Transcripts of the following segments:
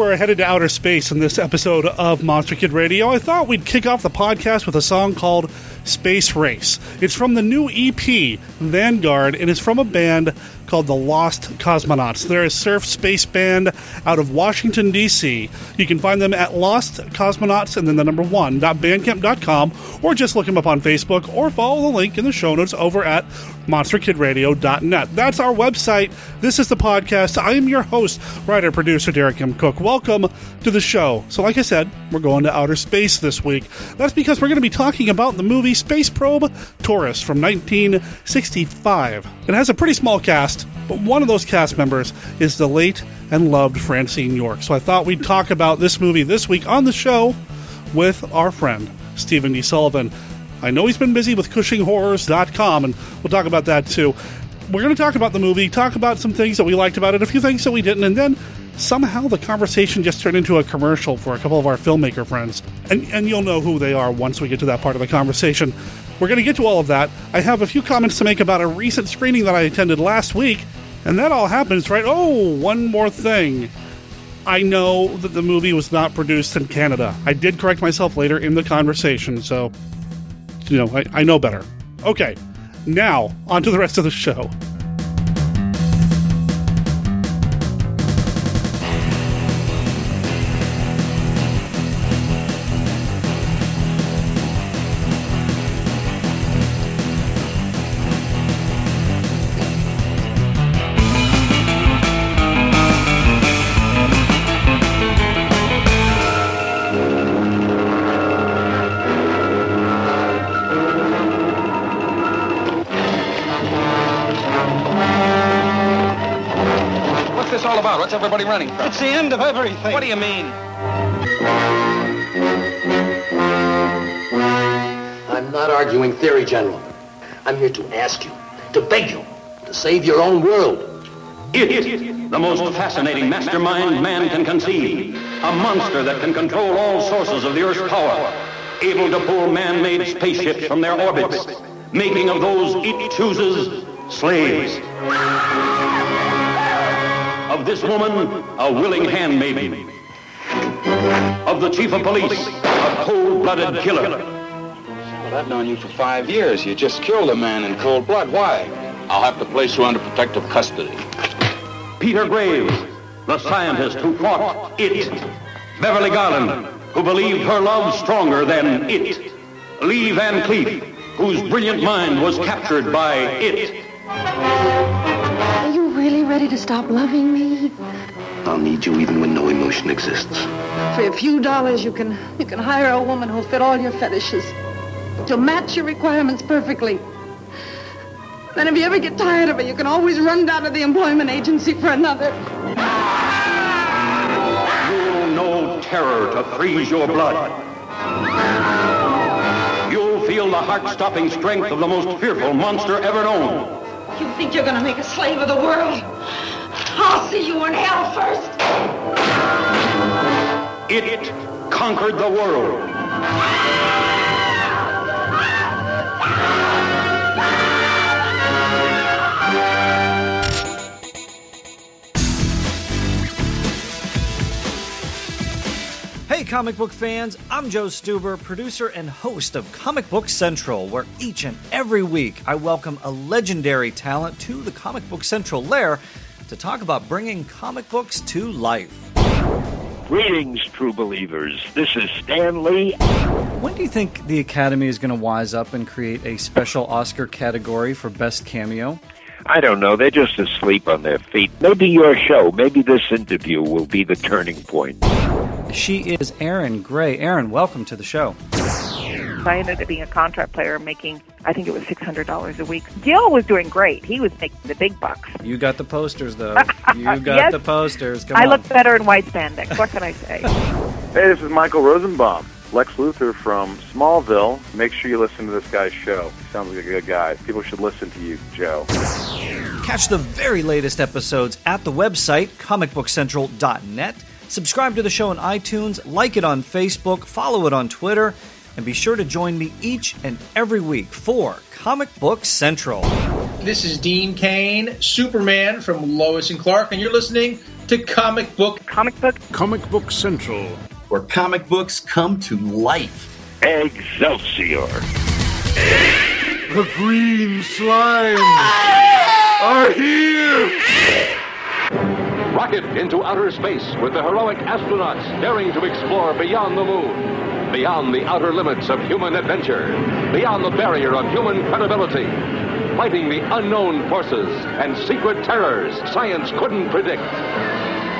We're headed to outer space in this episode of Monster Kid Radio, I thought we'd kick off the podcast with a song called Space Race. It's from the new EP, Vanguard, and it's from a band called the Lost Cosmonauts. They're a surf space band out of Washington, D.C. You can find them at Lost Cosmonauts and then the number one, bandcamp.com, or just look them up on Facebook or follow the link in the show notes over at monsterkidradio.net. That's our website. This is the podcast. I am your host, writer, producer Derek M. Koch. Welcome to the show. So, like I said, we're going to outer space this week. That's because we're going to be talking about the movie Space Probe Taurus from 1965. It has a pretty small cast, but one of those cast members is the late and loved Francine York. So I thought we'd talk about this movie this week on the show with our friend, Stephen D. Sullivan. I know he's been busy with CushingHorrors.com, and we'll talk about that too. We're going to talk about the movie, talk about some things that we liked about it, a few things that we didn't, and then somehow the conversation just turned into a commercial for a couple of our filmmaker friends. And, and you'll know who they are once we get to that part of the conversation. We're going to get to all of that. I have a few comments to make about a recent screening that I attended last week, and that all happens, right? Oh, one more thing. I know that the movie was not produced in Canada. I did correct myself later in the conversation, so, you know, I, I know better. Okay, now, on to the rest of the show. About? What's everybody running from? It's the end of everything. What do you mean? I'm not arguing theory, General. I'm here to ask you, to beg you, to save your own world. It, the most fascinating mastermind man can conceive. A monster that can control all sources of the Earth's power. Able to pull man-made spaceships from their orbits. Making of those it chooses slaves. Of this woman, a willing handmaiden. Of the chief of police, a cold-blooded killer. Well, I've known you for five years. You just killed a man in cold blood. Why? I'll have to place you under protective custody. Peter Graves, the scientist who fought it. Beverly Garland, who believed her love stronger than it. Lee Van Cleef, whose brilliant mind was captured by it. Ready to stop loving me? I'll need you even when no emotion exists. For a few dollars, you can you can hire a woman who'll fit all your fetishes. She'll match your requirements perfectly. Then if you ever get tired of her, you can always run down to the employment agency for another. You'll know terror to freeze your blood. You'll feel the heart-stopping strength of the most fearful monster ever known. You think you're gonna make a slave of the world? I'll see you in hell first. It conquered the world. Comic book fans, I'm Joe Stuber, producer and host of Comic Book Central, where each and every week I welcome a legendary talent to the Comic Book Central lair to talk about bringing comic books to life. Greetings, true believers. This is Stan Lee. When do you think the Academy is going to wise up and create a special Oscar category for Best Cameo? I don't know. They're just asleep on their feet. Maybe your show, maybe this interview will be the turning point. She is Erin Gray. Erin, welcome to the show. I ended up being a contract player making, I think it was $600 a week. Gil was doing great. He was making the big bucks. You got the posters, though. You got Yes. the posters. Come I on. look better in white spandex. What can I say? Hey, this is Michael Rosenbaum, Lex Luthor from Smallville. Make sure you listen to this guy's show. He sounds like a good guy. People should listen to you, Joe. Catch the very latest episodes at the website, comicbookcentral.net. Subscribe to the show on iTunes, like it on Facebook, follow it on Twitter, and be sure to join me each and every week for Comic Book Central. This is Dean Cain, Superman from Lois and Clark, and you're listening to Comic Book. Comic Book. Comic Book Central. Where comic books come to life. Excelsior. The green slime are here! Rocket into outer space with the heroic astronauts daring to explore beyond the moon, beyond the outer limits of human adventure, beyond the barrier of human credibility, fighting the unknown forces and secret terrors science couldn't predict.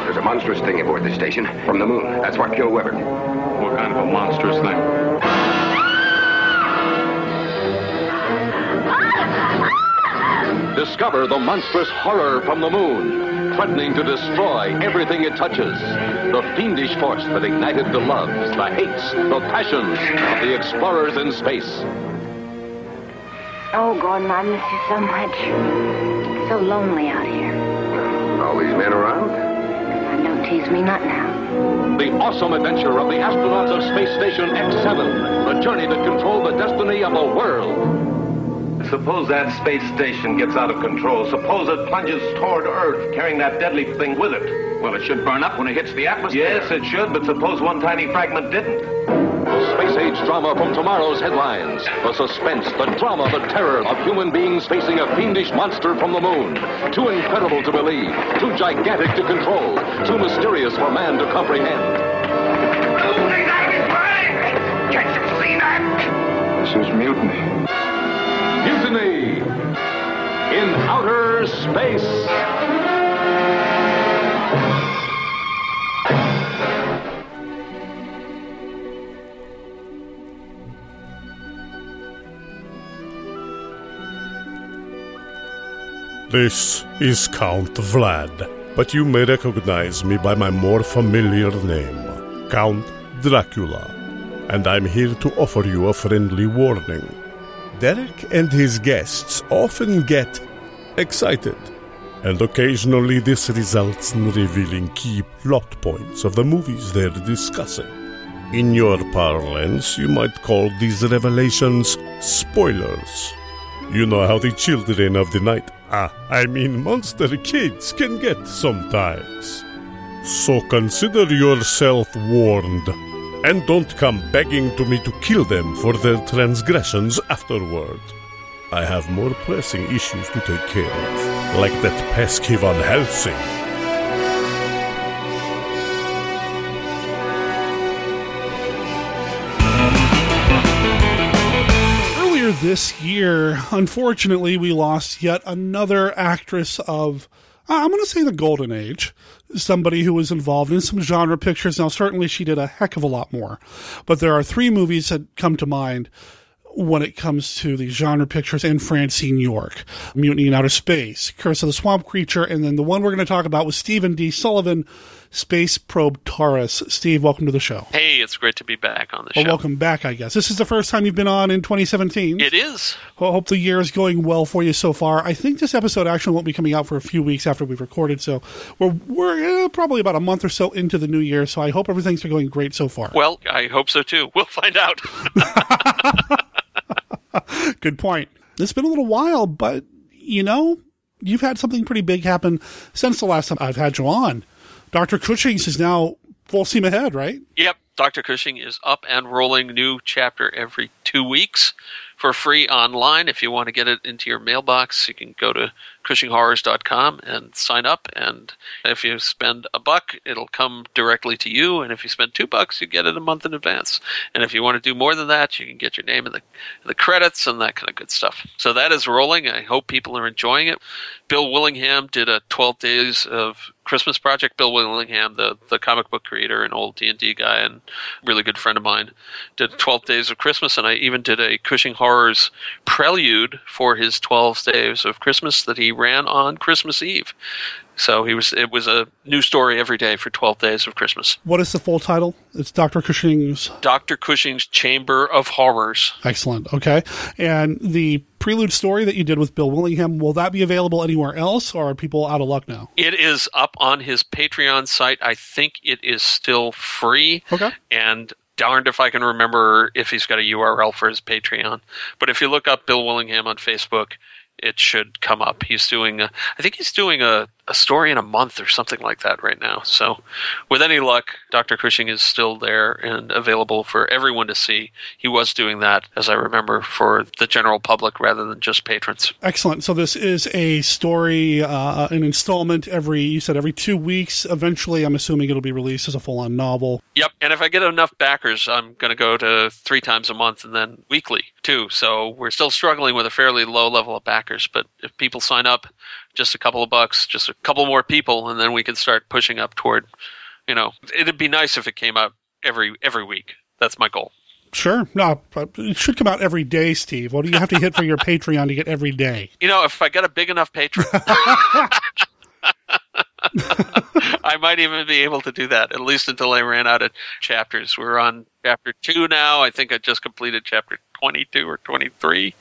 There's a monstrous thing aboard this station from the moon. That's what killed Weber. What kind of a monstrous thing? Ah! Ah! Discover the monstrous horror from the moon, threatening to destroy everything it touches. The fiendish force that ignited the loves, the hates, the passions of the explorers in space. Oh, Gordon, I miss you so much. It's so lonely out here. All these men around? Now, don't tease me not now. The awesome adventure of the astronauts of Space Station X7, the journey that controlled the destiny of the world. Suppose that space station gets out of control. Suppose it plunges toward Earth, carrying that deadly thing with it. Well, it should burn up when it hits the atmosphere. Yes, it should, but suppose one tiny fragment didn't. The space age drama from tomorrow's headlines. The suspense, the drama, the terror of human beings facing a fiendish monster from the moon. Too incredible to believe, too gigantic to control, too mysterious for man to comprehend. Can't you see that? This is mutiny. Mutiny in outer space. This is Count Vlad, but you may recognize me by my more familiar name, Count Dracula, and I'm here to offer you a friendly warning. Derek and his guests often get excited, and occasionally this results in revealing key plot points of the movies they're discussing. In your parlance, you might call these revelations spoilers. You know how the children of the night, ah, I mean monster kids, can get sometimes. So consider yourself warned, and don't come begging to me to kill them for their transgressions afterward. I have more pressing issues to take care of, like that pesky Van Helsing. Earlier this year, unfortunately, we lost yet another actress of, I'm going to say the golden age. Somebody who was involved in some genre pictures. Now, certainly she did a heck of a lot more, but there are three movies that come to mind when it comes to the genre pictures and Francine York, Mutiny in Outer Space, Curse of the Swamp Creature, and then the one we're going to talk about was Stephen D. Sullivan, Space Probe Taurus. Steve, welcome to the show. Hey, it's great to be back on the Well, show. welcome back, I guess. This is the first time you've been on in 2017. It is. Well, hope the year is going well for you so far. I think this episode actually won't be coming out for a few weeks after we've recorded, so we're we're uh, probably about a month or so into the new year. So I hope everything's going great so far. Well, I hope so too. We'll find out. Good point. It's been a little while, but you know, you've had something pretty big happen since the last time I've had you on. Dr. Cushing's is now full steam ahead, right? Yep, Dr. Cushing is up and rolling. New chapter every two weeks for free online. If you want to get it into your mailbox, you can go to cushinghorrors.com and sign up. And if you spend a buck, it'll come directly to you. And if you spend two bucks, you get it a month in advance. And if you want to do more than that, you can get your name in the, the credits and that kind of good stuff. So that is rolling. I hope people are enjoying it. Bill Willingham did a 12 days of Christmas project. Bill Willingham, the, the comic book creator and old D&D guy and really good friend of mine, did 12 days of Christmas. And I even did a Cushing Horrors prelude for his 12 days of Christmas that he ran on Christmas Eve. So he was it was a new story every day for 12 days of Christmas. What is the full title? It's Dr. Cushing's. Dr. Cushing's Chamber of Horrors. Excellent. Okay. And the prelude story that you did with Bill Willingham, will that be available anywhere else or are people out of luck now? It is up on his Patreon site. I think it is still free. Okay. And darned if I can remember if he's got a URL for his Patreon. But if you look up Bill Willingham on Facebook, it should come up. He's doing, a, I think he's doing a, a story in a month or something like that right now. So, with any luck, Dr. Cushing is still there and available for everyone to see. He was doing that, as I remember, for the general public rather than just patrons. Excellent. So this is a story, uh, an installment every. You said every two weeks. Eventually, I'm assuming it'll be released as a full-on novel. Yep, and if I get enough backers, I'm going to go to three times a month and then weekly too. So we're still struggling with a fairly low level of backers, but if people sign up, just a couple of bucks, just a couple more people, and then we can start pushing up toward. You know, it'd be nice if it came out every every week. That's my goal. Sure. No, but it should come out every day, Steve. What do you have to hit for your Patreon to get every day? You know, if I got a big enough Patreon, I might even be able to do that, at least until I ran out of chapters. We're on chapter two now. I think I just completed chapter 22 or 23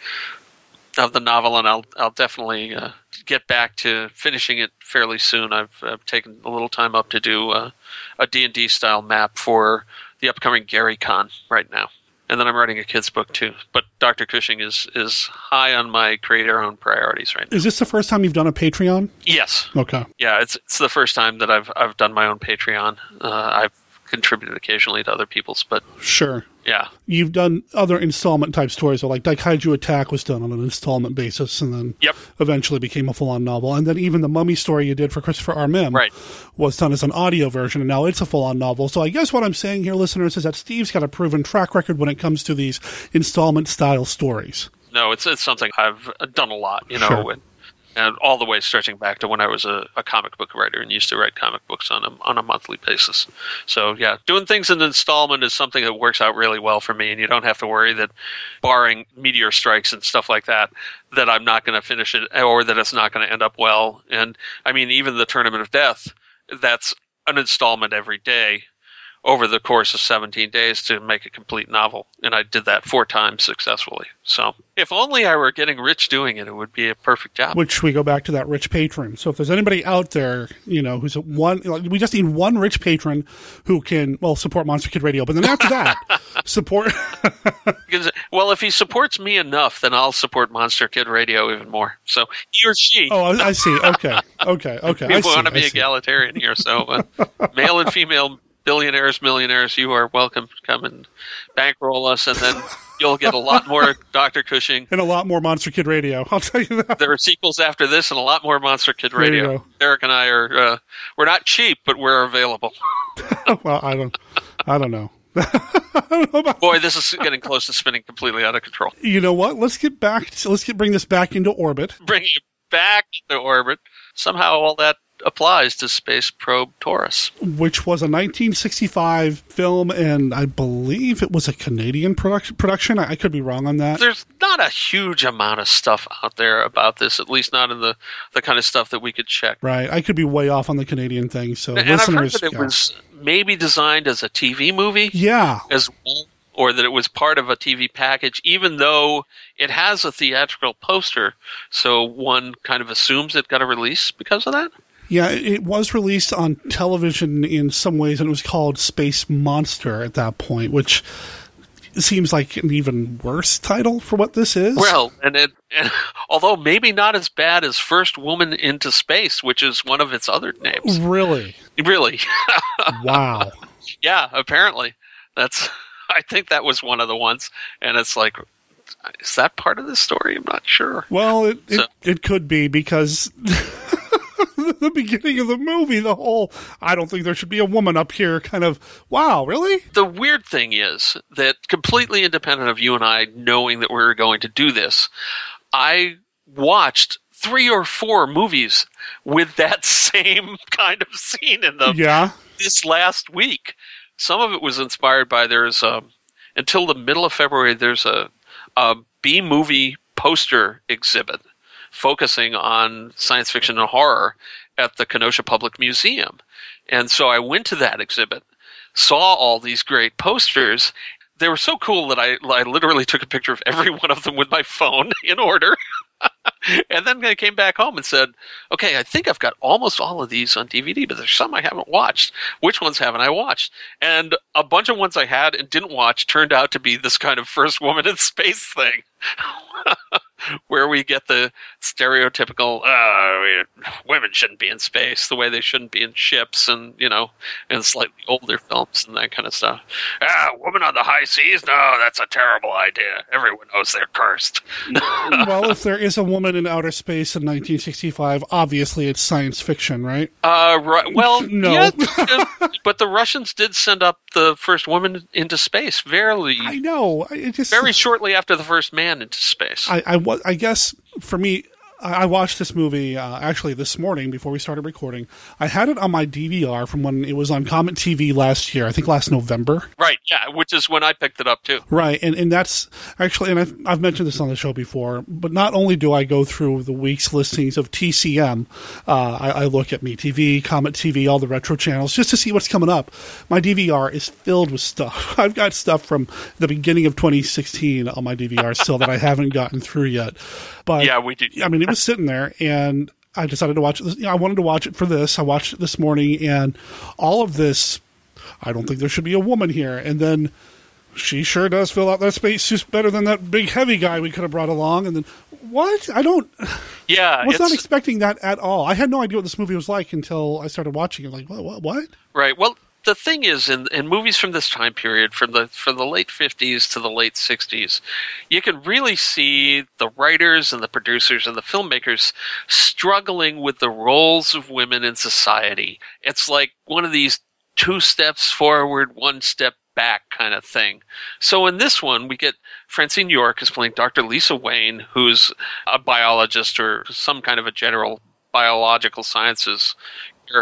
of the novel, and I'll, I'll definitely uh, get back to finishing it fairly soon. I've, I've taken a little time up to do uh, a D&D style map for the upcoming Gary Con right now. And then I'm writing a kid's book too. But Dr. Cushing is is high on my creator own priorities right now. Is this the first time you've done a Patreon? Yes. Okay. Yeah, it's it's the first time that I've I've done my own Patreon. Uh, I've contributed occasionally to other people's, but Sure. Yeah, You've done other installment type stories, so like Daikaiju Attack was done on an installment basis, and then Yep. eventually became a full-on novel. And then even the Mummy story you did for Christopher R. Mihm Right. was done as an audio version, and now it's a full-on novel. So I guess what I'm saying here, listeners, is that Steve's got a proven track record when it comes to these installment-style stories. no, it's it's something I've done a lot, you know, Sure. and, and all the way stretching back to when I was a, a comic book writer and used to write comic books on a on a monthly basis. So yeah, doing things in installment is something that works out really well for me, and you don't have to worry that, barring meteor strikes and stuff like that, that I'm not going to finish it or that it's not going to end up well. And I mean, even the Tournament of Death, that's an installment every day over the course of 17 days to make a complete novel. And I did that four times successfully. So if only I were getting rich doing it, it would be a perfect job. Which we go back to that rich patron. So if there's anybody out there, you know, who's a one, we just need one rich patron who can, well, support Monster Kid Radio. But then after that, support. Well, if he supports me enough, then I'll support Monster Kid Radio even more. So he or she. oh, I, I see. Okay. Okay. Okay. we I see. want to I be see. egalitarian here. So, uh, male and female billionaires, millionaires, you are welcome to come and bankroll us, and then you'll get a lot more Dr. Cushing. And a lot more Monster Kid Radio. I'll tell you that. There are sequels after this, and a lot more Monster Kid Radio. Eric and I are uh, we're not cheap, but we're available. well, I don't, I don't know. Boy, this is getting close to spinning completely out of control. You know what? Let's get back. To, let's get bring this back into orbit. Bring it back to orbit. Somehow, all that applies to Space Probe Taurus. which was a 1965 film, and I believe it was a Canadian production. Production. I, I could be wrong on that. There's not a huge amount of stuff out there about this, at least not in the, the kind of stuff that we could check. Right. I could be way off on the Canadian thing. So and I've heard that it yeah. was maybe designed as a TV movie yeah. as well, or that it was part of a TV package, even though it has a theatrical poster. So one kind of assumes it got a release because of that. Yeah, it was released on television in some ways, and it was called Space Monster at that point, which seems like an even worse title for what this is. Well, and it, and, although maybe not as bad as First Woman into Space, which is one of its other names. really? Really? Wow. yeah, apparently. That's I think that was one of the ones and it's like is that part of the story? I'm not sure. Well, it, it, it could be because the beginning of the movie, the whole I don't think there should be a woman up here kind of wow, really? The weird thing is that completely independent of you and I knowing that we were going to do this, I watched three or four movies with that same kind of scene in them Yeah. this last week. Some of it was inspired by there's um, until the middle of February there's a, a B movie poster exhibit focusing on science fiction and horror at the Kenosha Public Museum. And so I went to that exhibit, saw all these great posters. They were so cool that I, I literally took a picture of every one of them with my phone in order. and then I came back home and said, okay, I think I've got almost all of these on DVD, but there's some I haven't watched. Which ones haven't I watched? And a bunch of ones I had and didn't watch turned out to be this kind of first woman in space thing. Where we get the stereotypical uh, women shouldn't be in space the way they shouldn't be in ships and you know in slightly older films and that kind of stuff ah woman on the high seas no that's a terrible idea everyone knows they're cursed well, if there is a woman in outer space in 1965, obviously it's science fiction, right? uh right well No. yeah, but the russians did send up the first woman into space very I know. It just very shortly after the first man into space I, I, wa- I guess for me, I watched this movie uh, actually this morning before we started recording. I had it on my DVR from when it was on Comet TV last year. I think last November. right yeah which is when i picked it up too Right, and and that's actually, and I've, I've mentioned this on the show before. But not only do I go through the week's listings of TCM, uh, I, I look at MeTV, Comet TV, all the retro channels just to see what's coming up. My DVR is filled with stuff. I've got stuff from the beginning of 2016 on my DVR still that I haven't gotten through yet. But Yeah, we did. I mean, it was sitting there, and I decided to watch know, I wanted to watch it for this. I watched it this morning, and all of this. I don't think there should be a woman here. And then she sure does fill out that space suit better than that big heavy guy we could have brought along. And then what? I don't. yeah I was not expecting that at all. I had no idea what this movie was like until I started watching it. Like what? What? What? Right. Well, the thing is, in, in movies from this time period, from the from the late fifties to the late sixties, you can really see the writers and the producers and the filmmakers struggling with the roles of women in society. It's like one of these two steps forward, one step back kind of thing. So in this one, we get Francine York is playing Dr. Lisa Wayne, who's a biologist or some kind of a general biological sciences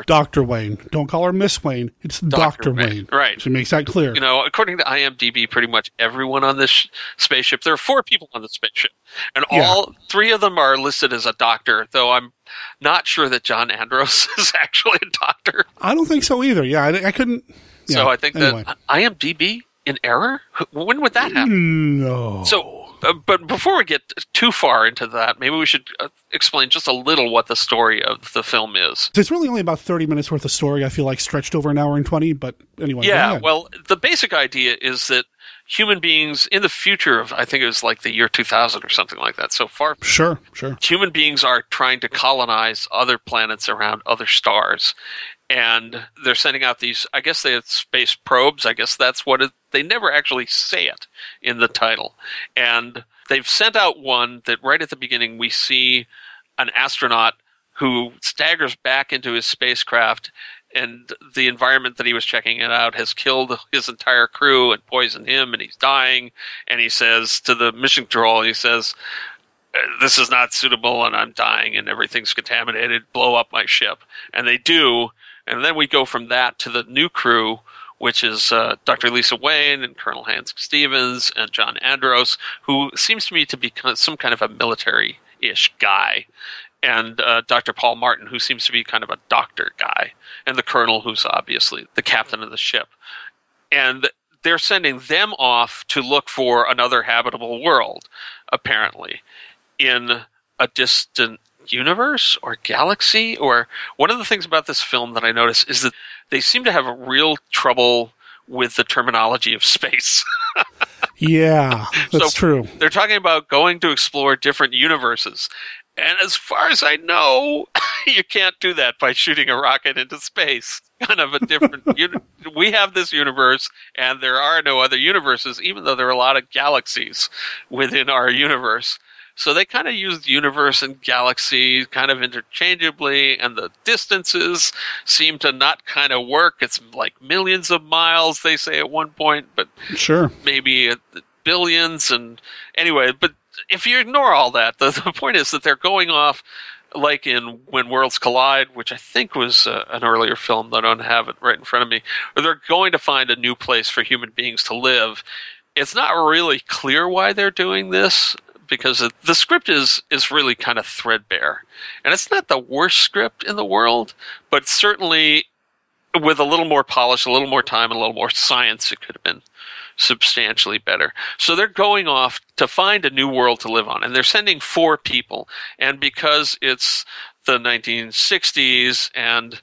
Doctor Wayne. Don't call her Miss Wayne. It's Doctor Wayne, Wayne. right. She makes that clear. You know, according to IMDb, pretty much everyone on this sh- spaceship, there are four people on the spaceship, and Yeah. all three of them are listed as a doctor, though I'm not sure that John Andros is actually a doctor. I don't think so either. Yeah, I, I couldn't. so I think anyway. that IMDb in error? When would that happen? No. So, but before we get too far into that, maybe we should uh, explain just a little what the story of the film is. It's really only about 30 minutes worth of story, I feel like, stretched over an hour and 20, but anyway. Yeah, well, the basic idea is that human beings in the future of, I think it was like the year 2000 or something like that, so far, Sure, sure. human beings are trying to colonize other planets around other stars. And they're sending out these, I guess they have space probes. I guess that's what it, they never actually say it in the title. And they've sent out one that right at the beginning we see an astronaut who staggers back into his spacecraft and the environment that he was checking it out has killed his entire crew and poisoned him and he's dying and he says to the mission control he says "Uh, this is not suitable and i'm dying and everything's contaminated blow up my ship and they do and then we go from that to the new crew which is uh, Dr. Lisa Wayne and Colonel Hank Stevens and John Andros, who seems to me to be some kind of a military ish guy and uh, Dr. Paul Martin, who seems to be kind of a doctor guy, and the colonel, who's obviously the captain of the ship. And they're sending them off to look for another habitable world, apparently, in a distant universe or galaxy. Or one of the things about this film that I notice is that they seem to have a real trouble with the terminology of space. Yeah, that's So- true. They're talking about going to explore different universes. And as far as I know, you can't do that by shooting a rocket into space. Kind of a different. uni- we have this universe, and there are no other universes, even though there are a lot of galaxies within our universe. So they kind of use universe and galaxy kind of interchangeably, and the distances seem to not kind of work. It's like millions of miles, they say at one point, but Sure. maybe billions and anyway but if you ignore all that the, the point is that they're going off like in when worlds collide which i think was uh, an earlier film though i don't have it right in front of me or they're going to find a new place for human beings to live it's not really clear why they're doing this because it, the script is is really kind of threadbare and it's not the worst script in the world but certainly with a little more polish a little more time and a little more science it could have been substantially better. So they're going off to find a new world to live on, and they're sending four people. And because it's the 1960s and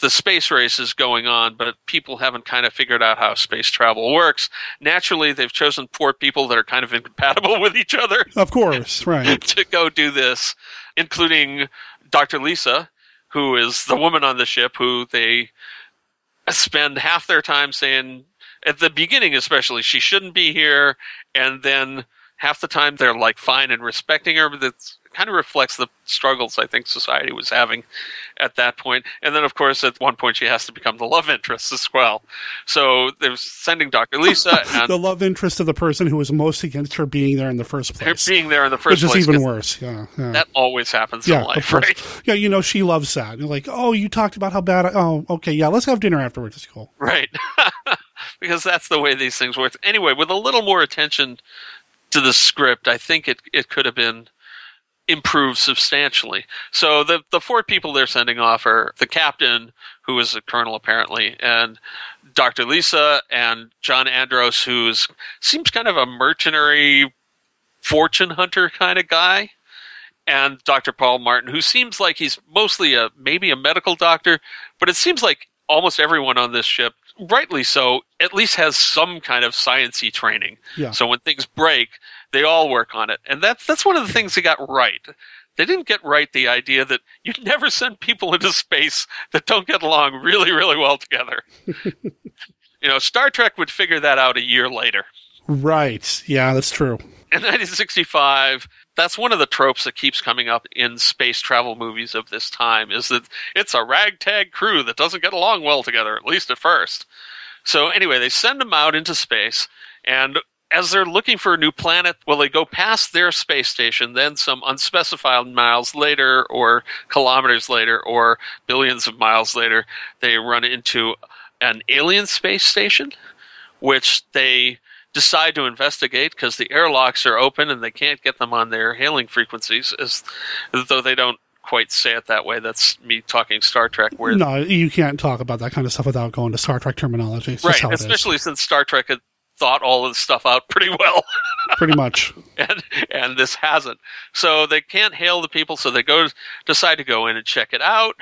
the space race is going on, but people haven't kind of figured out how space travel works. Naturally, they've chosen poor people that are kind of incompatible with each other Of course, right. to go do this, including Dr. Lisa, who is the woman on the ship who they spend half their time saying, at the beginning especially, she shouldn't be here, and then half the time they're like fine and respecting her, but it's kind of reflects the struggles I think society was having at that point. And then, of course, at one point she has to become the love interest as well. So they're sending Dr. Lisa and the love interest of the person who was most against her being there in the first place. being there in the first Which is place. even 'cause worse. Yeah. yeah. That always happens yeah, in life, right? Yeah, you know, she loves that. You're like, oh, you talked about how bad. I, oh, okay, yeah, let's have dinner afterwards. It's cool. Right. because that's the way these things work. Anyway, with a little more attention to the script, I think it, it could have been improved substantially. So the the four people they're sending off are the captain, who is a colonel apparently, and Dr. Lisa and John Andros, who's seems kind of a mercenary fortune hunter kind of guy. And Dr. Paul Martin, who seems like he's mostly a maybe a medical doctor, but it seems like almost everyone on this ship, rightly so, at least has some kind of sciency training. Yeah. So when things break, they all work on it. And that's that's one of the things they got right. They didn't get right the idea that you never send people into space that don't get along really, really well together. you know, Star Trek would figure that out a year later. Right. Yeah, that's true. In 1965, that's one of the tropes that keeps coming up in space travel movies of this time is that it's a ragtag crew that doesn't get along well together, at least at first. So anyway, they send them out into space, and as they're looking for a new planet, well, they go past their space station, then some unspecified miles later, or kilometers later, or billions of miles later, they run into an alien space station, which they decide to investigate because the airlocks are open and they can't get them on their hailing frequencies, as though they don't quite say it that way. That's me talking Star Trek, where No, you can't talk about that kind of stuff without going to Star Trek terminology. It's right, how it is. especially since Star Trek had thought all of this stuff out pretty well. Pretty much. and and this hasn't. So they can't hail the people, so they go decide to go in and check it out.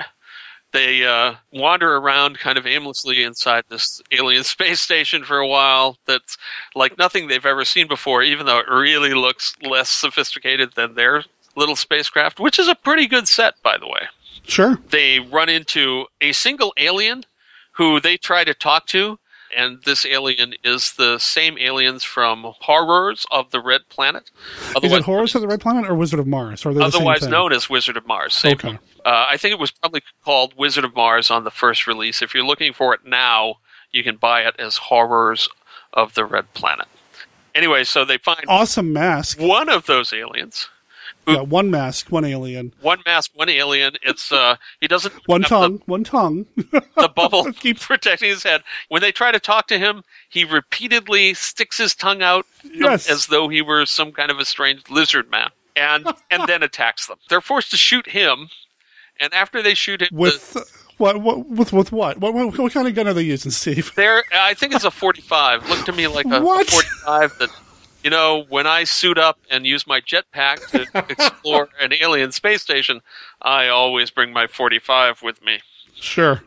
They uh, wander around kind of aimlessly inside this alien space station for a while. That's like nothing they've ever seen before, even though it really looks less sophisticated than their little spacecraft, which is a pretty good set, by the way. Sure. They run into a single alien who they try to talk to, and this alien is the same aliens from Horrors of the Red Planet, Is it Horrors of the Red Planet or Wizard of Mars? Or otherwise known as Wizard of Mars. Same Okay. one. Uh, I think it was probably called Wizard of Mars on the first release. If you're looking for it now, you can buy it as Horrors of the Red Planet. Anyway, so they find Awesome mask. one of those aliens. Yeah, one mask, one alien, One mask, one alien. It's uh, he doesn't one tongue, one tongue. The, the bubble keeps protecting his head. When they try to talk to him, he repeatedly sticks his tongue out Yes. as though he were some kind of a strange lizard man, and and then attacks them. They're forced to shoot him, and after they shoot him, the- with what, what? With with what? What, what? what kind of gun are they using, Steve? There, I think it's a 45. Looked to me like a, a 45 that, you know, when I suit up and use my jetpack to explore an alien space station, I always bring my 45 with me. Sure.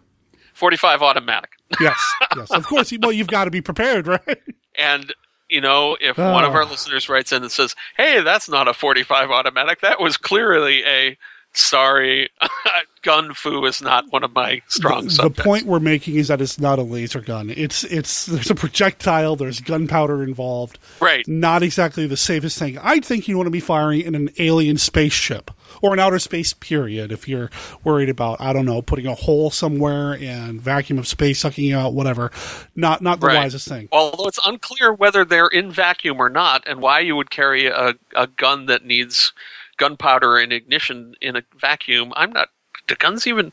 45 automatic. Yes. Yes. Of course. Well, you've got to be prepared, right? And, you know, if one of Oh. our listeners writes in and says, hey, that's not a 45 automatic, that was clearly a sorry, gun foo is not one of my strong the subjects. point we're making is that it's not a laser gun. It's it's there's a projectile. There's gunpowder involved. Right. Not exactly the safest thing. I think you want to be firing in an alien spaceship or an outer space period if you're worried about I don't know putting a hole somewhere and vacuum of space sucking you out whatever. Not not the Right. wisest thing. Although it's unclear whether they're in vacuum or not, and why you would carry a, a gun that needs gunpowder and ignition in a vacuum. I'm not. Do guns even,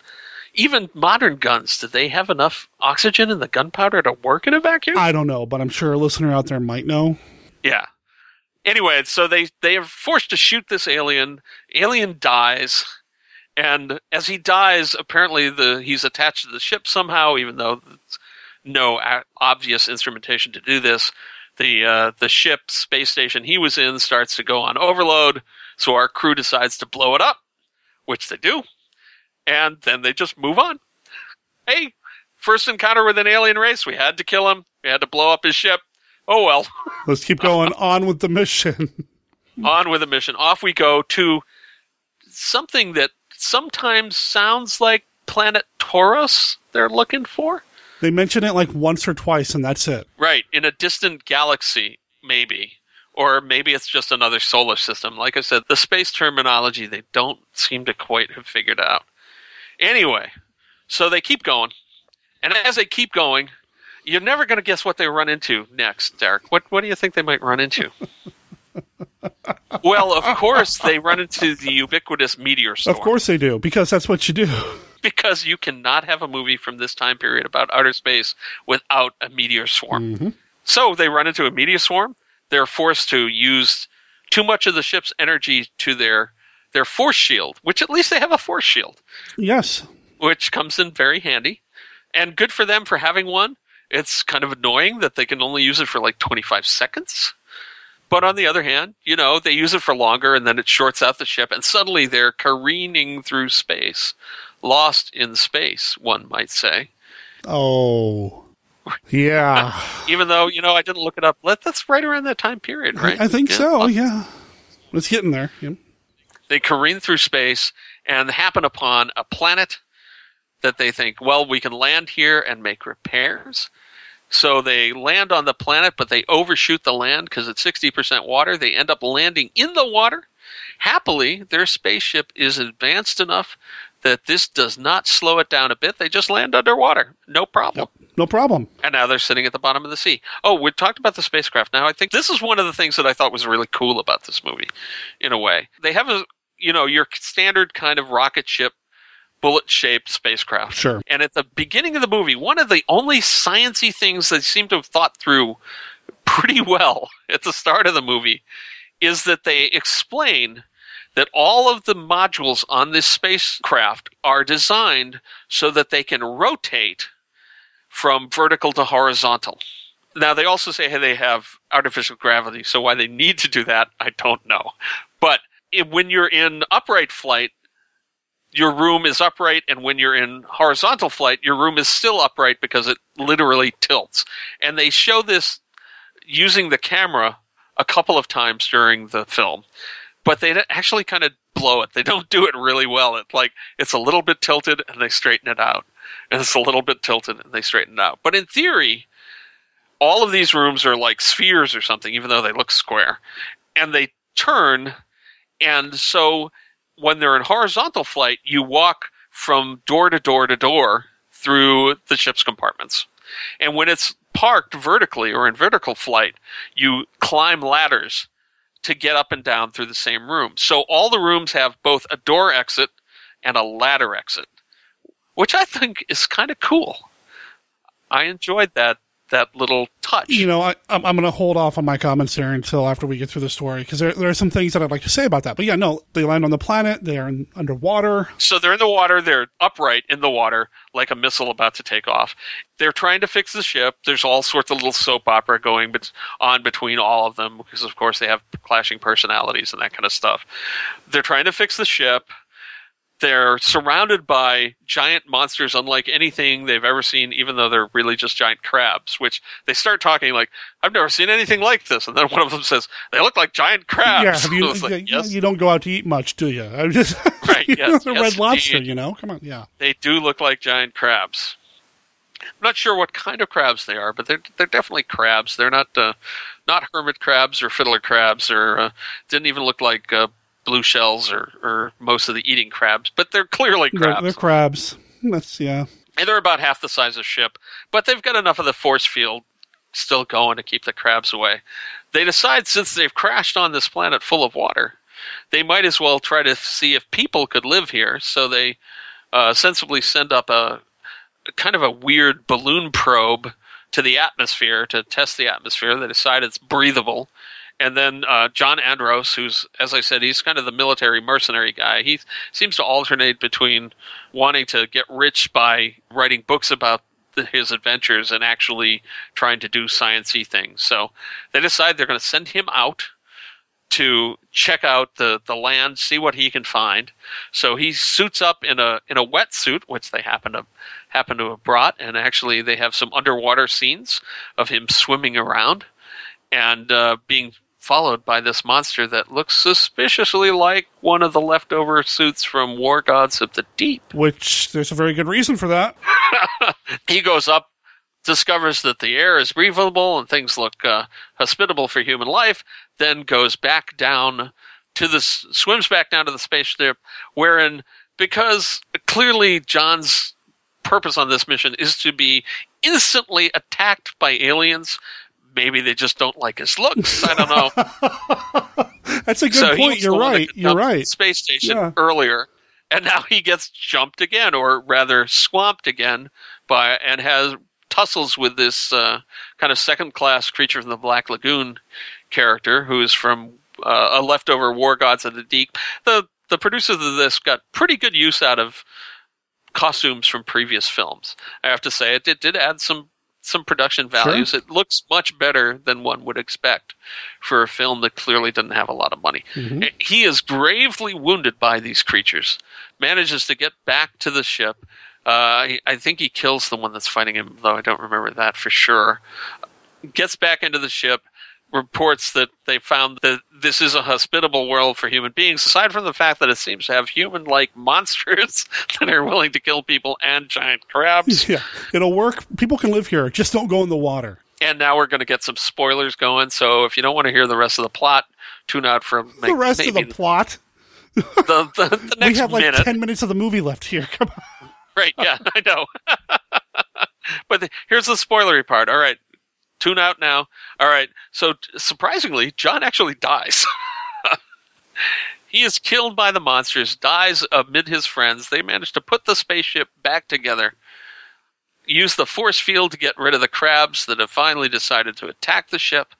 even modern guns, do they have enough oxygen in the gunpowder to work in a vacuum? I don't know, but I'm sure a listener out there might know. Yeah. Anyway, so they they are forced to shoot this alien. Alien dies, and as he dies, apparently the he's attached to the ship somehow, even though there's no obvious instrumentation to do this. The uh, the ship space station he was in starts to go on overload, so our crew decides to blow it up, which they do, and then they just move on. hey, first encounter with an alien race, we had to kill him. We had to blow up his ship. Oh well. Let's keep going on with the mission. on with the mission. Off we go to something that sometimes sounds like planet Taurus they're looking for. They mention it like once or twice, and that's it. Right, in a distant galaxy, maybe. Or maybe it's just another solar system. Like I said, the space terminology they don't seem to quite have figured out. Anyway, so they keep going. And as they keep going, you're never going to guess what they run into next, Derek. What, what do you think they might run into? well, of course, they run into the ubiquitous meteor storm. Of course they do, because that's what you do. Because you cannot have a movie from this time period about outer space without a meteor swarm. Mm-hmm. So they run into a meteor swarm. They're forced to use too much of the ship's energy to their their force shield, which at least they have a force shield, Yes. which comes in very handy. And good for them for having one. It's kind of annoying that they can only use it for like 25 seconds. But on the other hand, you know, they use it for longer and then it shorts out the ship and suddenly they're careening through space. Lost in space, one might say. Oh. Yeah. Even though, you know, I didn't look it up. That's right around that time period, right? I think Yeah. so, yeah. It's getting there. Yeah. They careen through space and happen upon a planet that they think, well, we can land here and make repairs. So they land on the planet, but they overshoot the land because it's 60% water. They end up landing in the water. Happily, their spaceship is advanced enough that this does not slow it down a bit. They just land underwater. No problem. No problem. And now they're sitting at the bottom of the sea. Oh, we talked about the spacecraft. Now, I think this is one of the things that I thought was really cool about this movie, in a way. They have a, you know, your standard kind of rocket ship, bullet shaped spacecraft. Sure. And at the beginning of the movie, one of the only sciency things they seem to have thought through pretty well at the start of the movie is that they explain that all of the modules on this spacecraft are designed so that they can rotate from vertical to horizontal. Now, they also say hey, they have artificial gravity, so why they need to do that, I don't know. But when you're in upright flight, your room is upright, and when you're in horizontal flight, your room is still upright because it literally tilts. And they show this using the camera a couple of times during the film, but they actually kind of blow it. They don't do it really well. It's like it's a little bit tilted and they straighten it out, and it's a little bit tilted and they straighten it out. But in theory, all of these rooms are like spheres or something, even though they look square, and they turn, and so when they're in horizontal flight, you walk from door to door to door through the ship's compartments. And when it's parked vertically or in vertical flight, you climb ladders to get up and down through the same room. So all the rooms have both a door exit and a ladder exit, which I think is kind of cool. I enjoyed that that little touch. You know, I, I'm, I'm going to hold off on my comments there until after we get through the story because there, there are some things that I'd like to say about that. But yeah, no, they land on the planet. They are in, underwater. So they're in the water. They're upright in the water, like a missile about to take off. They're trying to fix the ship. There's all sorts of little soap opera going on between all of them because, of course, they have clashing personalities and that kind of stuff. They're trying to fix the ship. They're surrounded by giant monsters unlike anything they've ever seen, even though they're really just giant crabs, which they start talking like, I've never seen anything like this. And then one of them says, they look like giant crabs. Yeah, you, I like, yeah, yes, you don't go out to eat much, do you? I'm just right, yes, a yes, red lobster, you know? Come on, yeah. They do look like giant crabs. I'm not sure what kind of crabs they are, but they're they're definitely crabs. They're not uh, not hermit crabs or fiddler crabs, or uh, didn't even look like uh, blue shells or, or most of the eating crabs. But they're clearly They're, crabs, they're crabs. That's, yeah. and they're about half the size of ship. But they've got enough of the force field still going to keep the crabs away. They decide since they've crashed on this planet full of water, they might as well try to see if people could live here. So they uh, sensibly send up a, a kind of a weird balloon probe to the atmosphere to test the atmosphere. They decide it's breathable. And then uh, John Andros, who's, as I said, he's kind of the military mercenary guy. He seems to alternate between wanting to get rich by writing books about the, his adventures and actually trying to do sciencey things. So they decide they're going to send him out to check out the, the land, see what he can find. So he suits up in a in a wetsuit, which they happen to happen to have brought, and actually they have some underwater scenes of him swimming around and uh, being followed by this monster that looks suspiciously like one of the leftover suits from War Gods of the Deep. Which there's a very good reason for that. he goes up, discovers that the air is breathable and things look uh, hospitable for human life, then goes back down to the swims back down to the spaceship, wherein because clearly John's purpose on this mission is to be instantly attacked by aliens. Maybe they just don't like his looks. I don't know. That's a good so point. You're right. You're right. Space station Yeah. earlier, and now he gets jumped again, or rather swamped again by, and has tussles with this uh, kind of second class creature from the Black Lagoon character, who is from uh, a leftover War Gods of the Deep. The the producers of this got pretty good use out of costumes from previous films. I have to say, it did, did add some some production values. It looks much better than one would expect for a film that clearly didn't have a lot of money. Mhm. He is gravely wounded by these creatures, manages to get back to the ship. Uh, I think he kills the one that's fighting him, though I don't remember that for sure. Gets back into the ship, reports that they found that this is a hospitable world for human beings, aside from the fact that it seems to have human like monsters that are willing to kill people and giant crabs. Yeah, it'll work. People can live here. Just don't go in the water. And now we're going to get some spoilers going. So if you don't want to hear the rest of the plot, tune out from the rest of the plot. the, the, the We next have like minute. ten minutes of the movie left here. Come on. Right, yeah, I know. but the, here's the spoilery part. All right, tune out now. All right, so surprisingly, John actually dies. he is killed by the monsters, dies amid his friends. They manage to put the spaceship back together, use the force field to get rid of the crabs that have finally decided to attack the ship,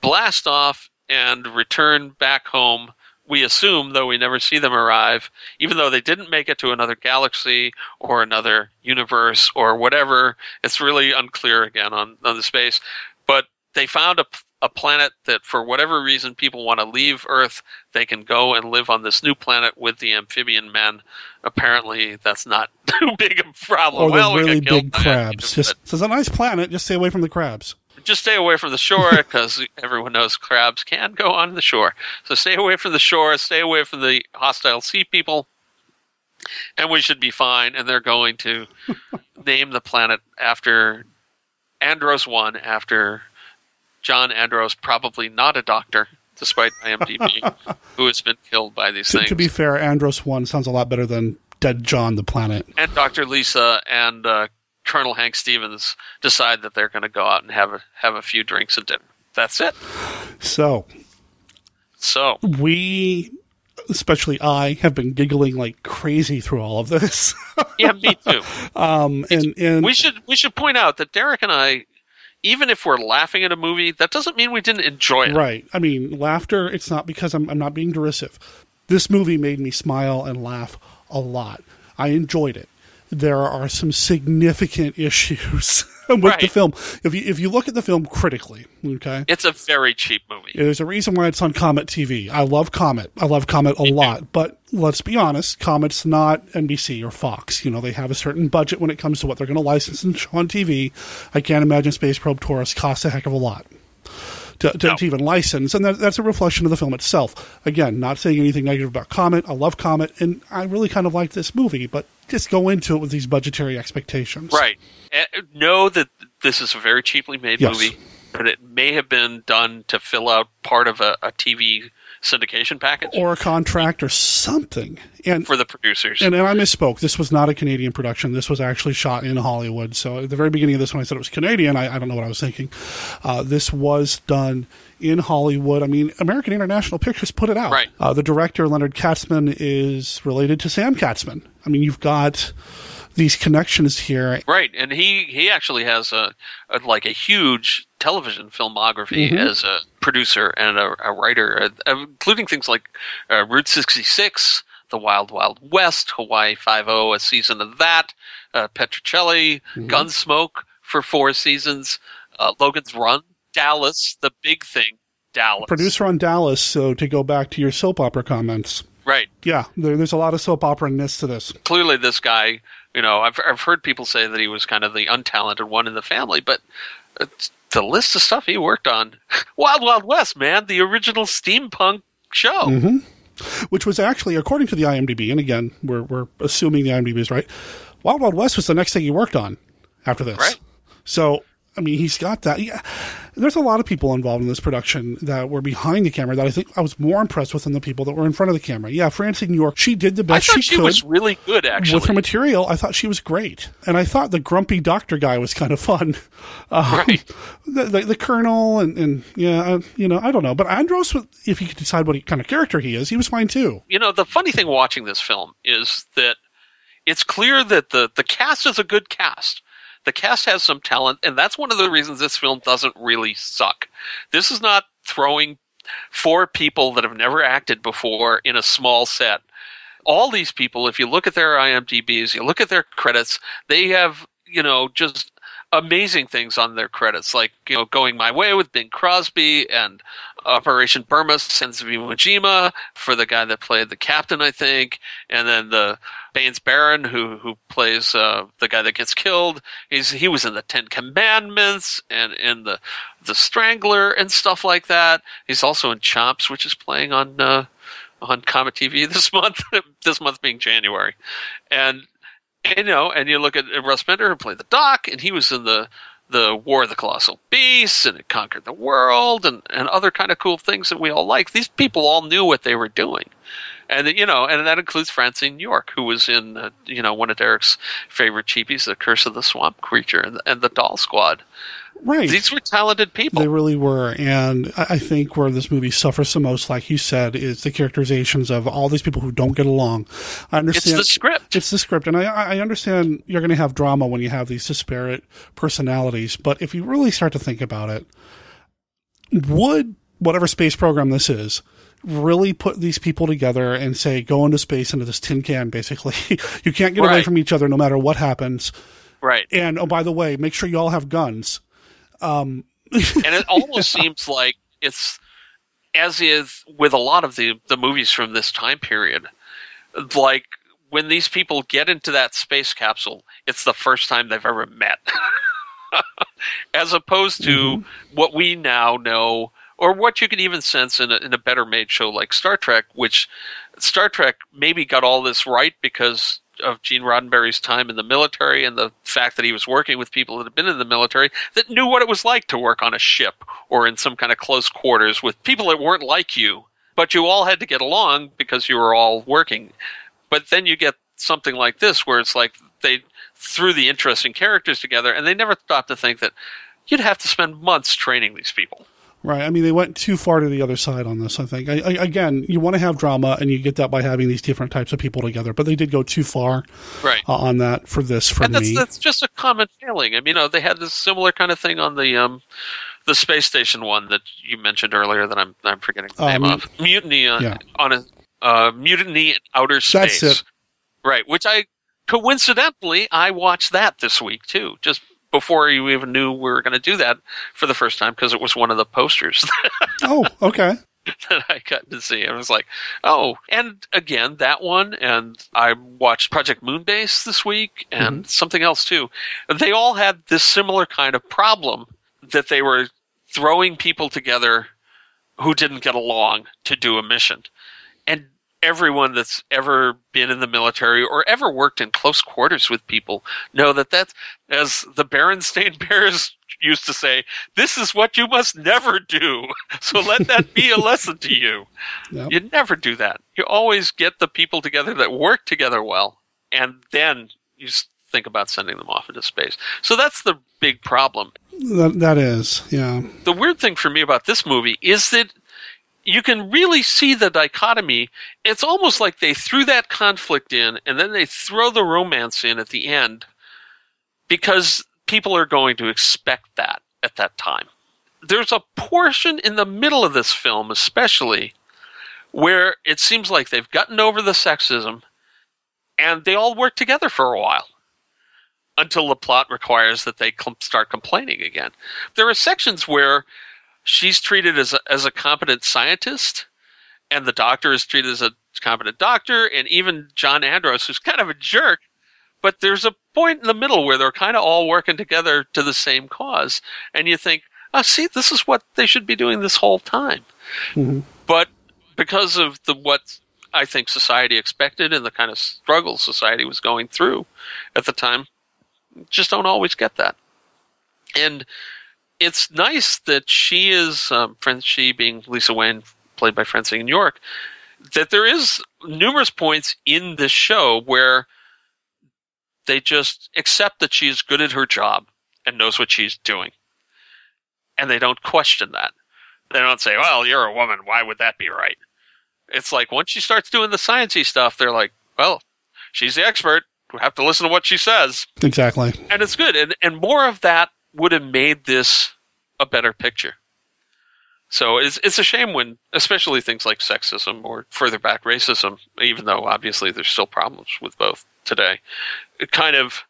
blast off, and return back home. We assume, though we never see them arrive, even though they didn't make it to another galaxy or another universe or whatever. It's really unclear again on, on the space. But they found a, a planet that, for whatever reason, people want to leave Earth. They can go and live on this new planet with the amphibian men. Apparently, that's not too big a problem. Or the well, really killed big crabs. Just so it's a nice planet. Just stay away from the crabs. Just stay away from the shore because everyone knows crabs can go on the shore. So stay away from the shore, stay away from the hostile sea people, and we should be fine. And they're going to name the planet after Andros 1, after John Andros, probably not a doctor, despite IMDb, who has been killed by these To, things. to be fair, Andros one sounds a lot better than Dead John the Planet. and Dr. Lisa and uh, Colonel Hank Stevens decide that they're going to go out and have a, have a few drinks and dinner. That's it. So So we, especially I, have been giggling like crazy through all of this. yeah, me too. um, and and We should we should point out that Derek and I, even if we're laughing at a movie, that doesn't mean we didn't enjoy it. Right. I mean, laughter, it's not because I'm, I'm not being derisive. This movie made me smile and laugh a lot. I enjoyed it. There are some significant issues with the film. If you, if you look at the film critically, okay, It's a very cheap movie. there's a reason why it's on Comet TV. I love Comet. I love Comet a lot. But let's be honest, Comet's not NBC or Fox. You know, they have a certain budget when it comes to what they're going to license and show on TV. I can't imagine Space Probe Taurus costs a heck of a lot to, to, to even license. And that, that's a reflection of the film itself. Again, not saying anything negative about Comet. I love Comet. And I really kind of like this movie, but just go into it with these budgetary expectations. Right. Eh, Know that this is a very cheaply made Yes. movie, but it may have been done to fill out part of a, a TV syndication package Or a contract or something. And for the producers. And, and I misspoke. This was not a Canadian production. This was actually shot in Hollywood. So at the very beginning of this, when I said it was Canadian, I, I don't know what I was thinking. Uh, this was done in Hollywood. I mean, American International Pictures put it out. Right. Uh, the director, Leonard Katzman, is related to Sam Katzman. I mean, you've got these connections here. Right, and he he actually has a, a like a huge television filmography Mhm. as a producer and a, a writer, uh, including things like uh, Route 66, The Wild Wild West, Hawaii Five O, a season of that, uh, Petrocelli, Mhm. Gunsmoke for four seasons, uh, Logan's Run, Dallas, The Big Thing, Dallas. Producer on Dallas. So to go back to your soap opera comments, Right. yeah, there, there's a lot of soap opera ness to this. Clearly, this guy, you know, I've, I've heard people say that he was kind of the untalented one in the family, but it's the list of stuff he worked on Wild Wild West, man, the original steampunk show. hmm Which was actually, according to the IMDb, and again, we're we're assuming the IMDb is right. Wild Wild West was the next thing he worked on after this. Right. So, I mean, he's got that. Yeah, there's a lot of people involved in this production that were behind the camera that I think I was more impressed with than the people that were in front of the camera. Yeah, Francine New York, she did the I best thought she, she could. was really good, actually. With her material, I thought she was great, and I thought the grumpy doctor guy was kind of fun. Um, Right. The, the, the colonel and, and yeah, uh, you know, I don't know, but Andros, if you could decide what he, kind of character he is, he was fine too. you know, the funny thing watching this film is that it's clear that the, the cast is a good cast. The cast has some talent, and that's one of the reasons this film doesn't really suck. This is not throwing four people that have never acted before in a small set. All these people, if you look at their IMDb's, you look at their credits, they have, you know, just amazing things on their credits, like, you know, Going My Way with Bing Crosby and Operation Burma of Iwo Jima for the guy that played the captain, I think, and then the Baynes Barron who who plays uh, the guy that gets killed. He's he was in the Ten Commandments and in the the Strangler and stuff like that. He's also in Chomps, which is playing on uh, on Comet TV this month. this month being January, and and, you know, and you look at Russ Bender who played the Doc, and he was in the the War of the Colossal Beasts, and it conquered the world, and and other kind of cool things that we all like. These people all knew what they were doing, and you know, and that includes Francine York, who was in uh, you know one of Derek's favorite cheapies, The Curse of the Swamp Creature, and, and the Doll Squad. Right. These were talented people. They really were. And I think where this movie suffers the most, like you said, is the characterizations of all these people who don't get along. I understand. It's the script. It's the script. And I, I understand you're going to have drama when you have these disparate personalities. But if you really start to think about it, would whatever space program this is, really put these people together and say, go into space into this tin can, basically. you can't get away from each other no matter what happens. Right. And oh, by the way, make sure you all have guns. Um, and it almost seems like it's as is with a lot of the the movies from this time period like when these people get into that space capsule it's the first time they've ever met. As opposed to what we now know or what you can even sense in a, in a better made show like Star Trek which Star Trek maybe got all this right because of Gene Roddenberry's time in the military and the fact that he was working with people that had been in the military that knew what it was like to work on a ship or in some kind of close quarters with people that weren't like you, but you all had to get along because you were all working. But then you get something like this where it's like they threw the interesting characters together and they never stopped to think that you'd have to spend months training these people. Right. I mean, they went too far to the other side on this. I think. I, I, again, you want to have drama, and you get that by having these different types of people together. But they did go too far Right. uh, on that for this for and that's me. that's just a common failing. I mean, you know, they had this similar kind of thing on the um, the space station one that you mentioned earlier that I'm I'm forgetting the Uh, name of mutiny on, yeah. on a uh, mutiny in outer That's space. it. Right, which I coincidentally I watched that this week too, just before you even knew we were going to do that for the first time because it was one of the posters oh, okay. that I got to see. I was like, oh, and again, that one, and I watched Project Moonbase this week and mm-hmm. something else too. They all had this similar kind of problem that they were throwing people together who didn't get along to do a mission. And everyone that's ever been in the military or ever worked in close quarters with people know that that's, as the Berenstain Bears used to say, this is what you must never do. So let that be a lesson to you. Yep. You never do that. You always get the people together that work together well, and then you think about sending them off into space. So that's the big problem. That that is, yeah. The weird thing for me about this movie is that you can really see the dichotomy. It's almost like they threw that conflict in and then they throw the romance in at the end because people are going to expect that at that time. There's a portion in the middle of this film, especially, where it seems like they've gotten over the sexism and they all work together for a while until the plot requires that they start complaining again. There are sections where she's treated as a, as a competent scientist, and the doctor is treated as a competent doctor, and even John Andros, who's kind of a jerk, but there's a point in the middle where they're kind of all working together to the same cause, and you think, oh, see, this is what they should be doing this whole time. Mm-hmm. But because of the what I think society expected and the kind of struggle society was going through at the time, just don't always get that. And it's nice that she is, um, she being Lisa Wayne, played by Francine York, that there is numerous points in this show where they just accept that she's good at her job and knows what she's doing. And they don't question that. They don't say, well, you're a woman. Why would that be right? It's like once she starts doing the sciencey stuff, they're like, well, she's the expert. We have to listen to what she says. Exactly. And it's good. And, and more of that would have made this a better picture. So it's it's a shame when, especially things like sexism or further back racism, even though obviously there's still problems with both today, it kind of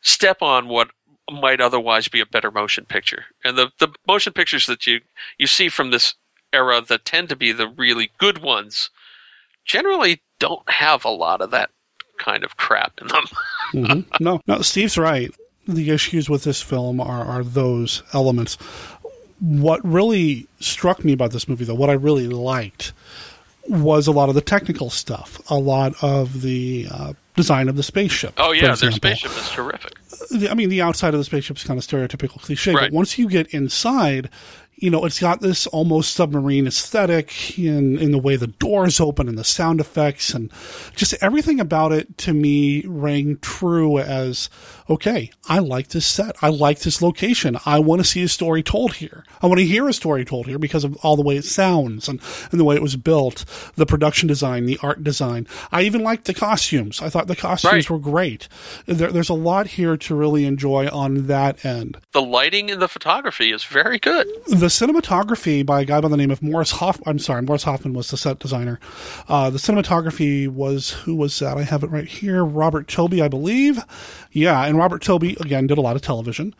step on what might otherwise be a better motion picture. And the the motion pictures that you you see from this era that tend to be the really good ones generally don't have a lot of that kind of crap in them. mm-hmm. No, no, Steve's right. The issues with this film are, are those elements. What really struck me about this movie, though, what I really liked, was a lot of the technical stuff, a lot of the uh, design of the spaceship. Oh yeah, their spaceship is terrific. I mean, the outside of the spaceship is kind of stereotypical cliche, Right. but once you get inside, you know, it's got this almost submarine aesthetic in in the way the doors open and the sound effects and just everything about it to me rang true as okay, I like this set. I like this location. I want to see a story told here. I want to hear a story told here because of all the way it sounds and, and the way it was built, the production design, the art design. I even liked the costumes. I thought the costumes Right. were great. There, there's a lot here to really enjoy on that end. The lighting and the photography is very good. The cinematography by a guy by the name of Morris Hoff. I'm sorry, Morris Hoffman was the set designer. Uh, the cinematography was who was that? I have it right here. Robert Toby, I believe. Yeah, and Robert Toby again did a lot of television.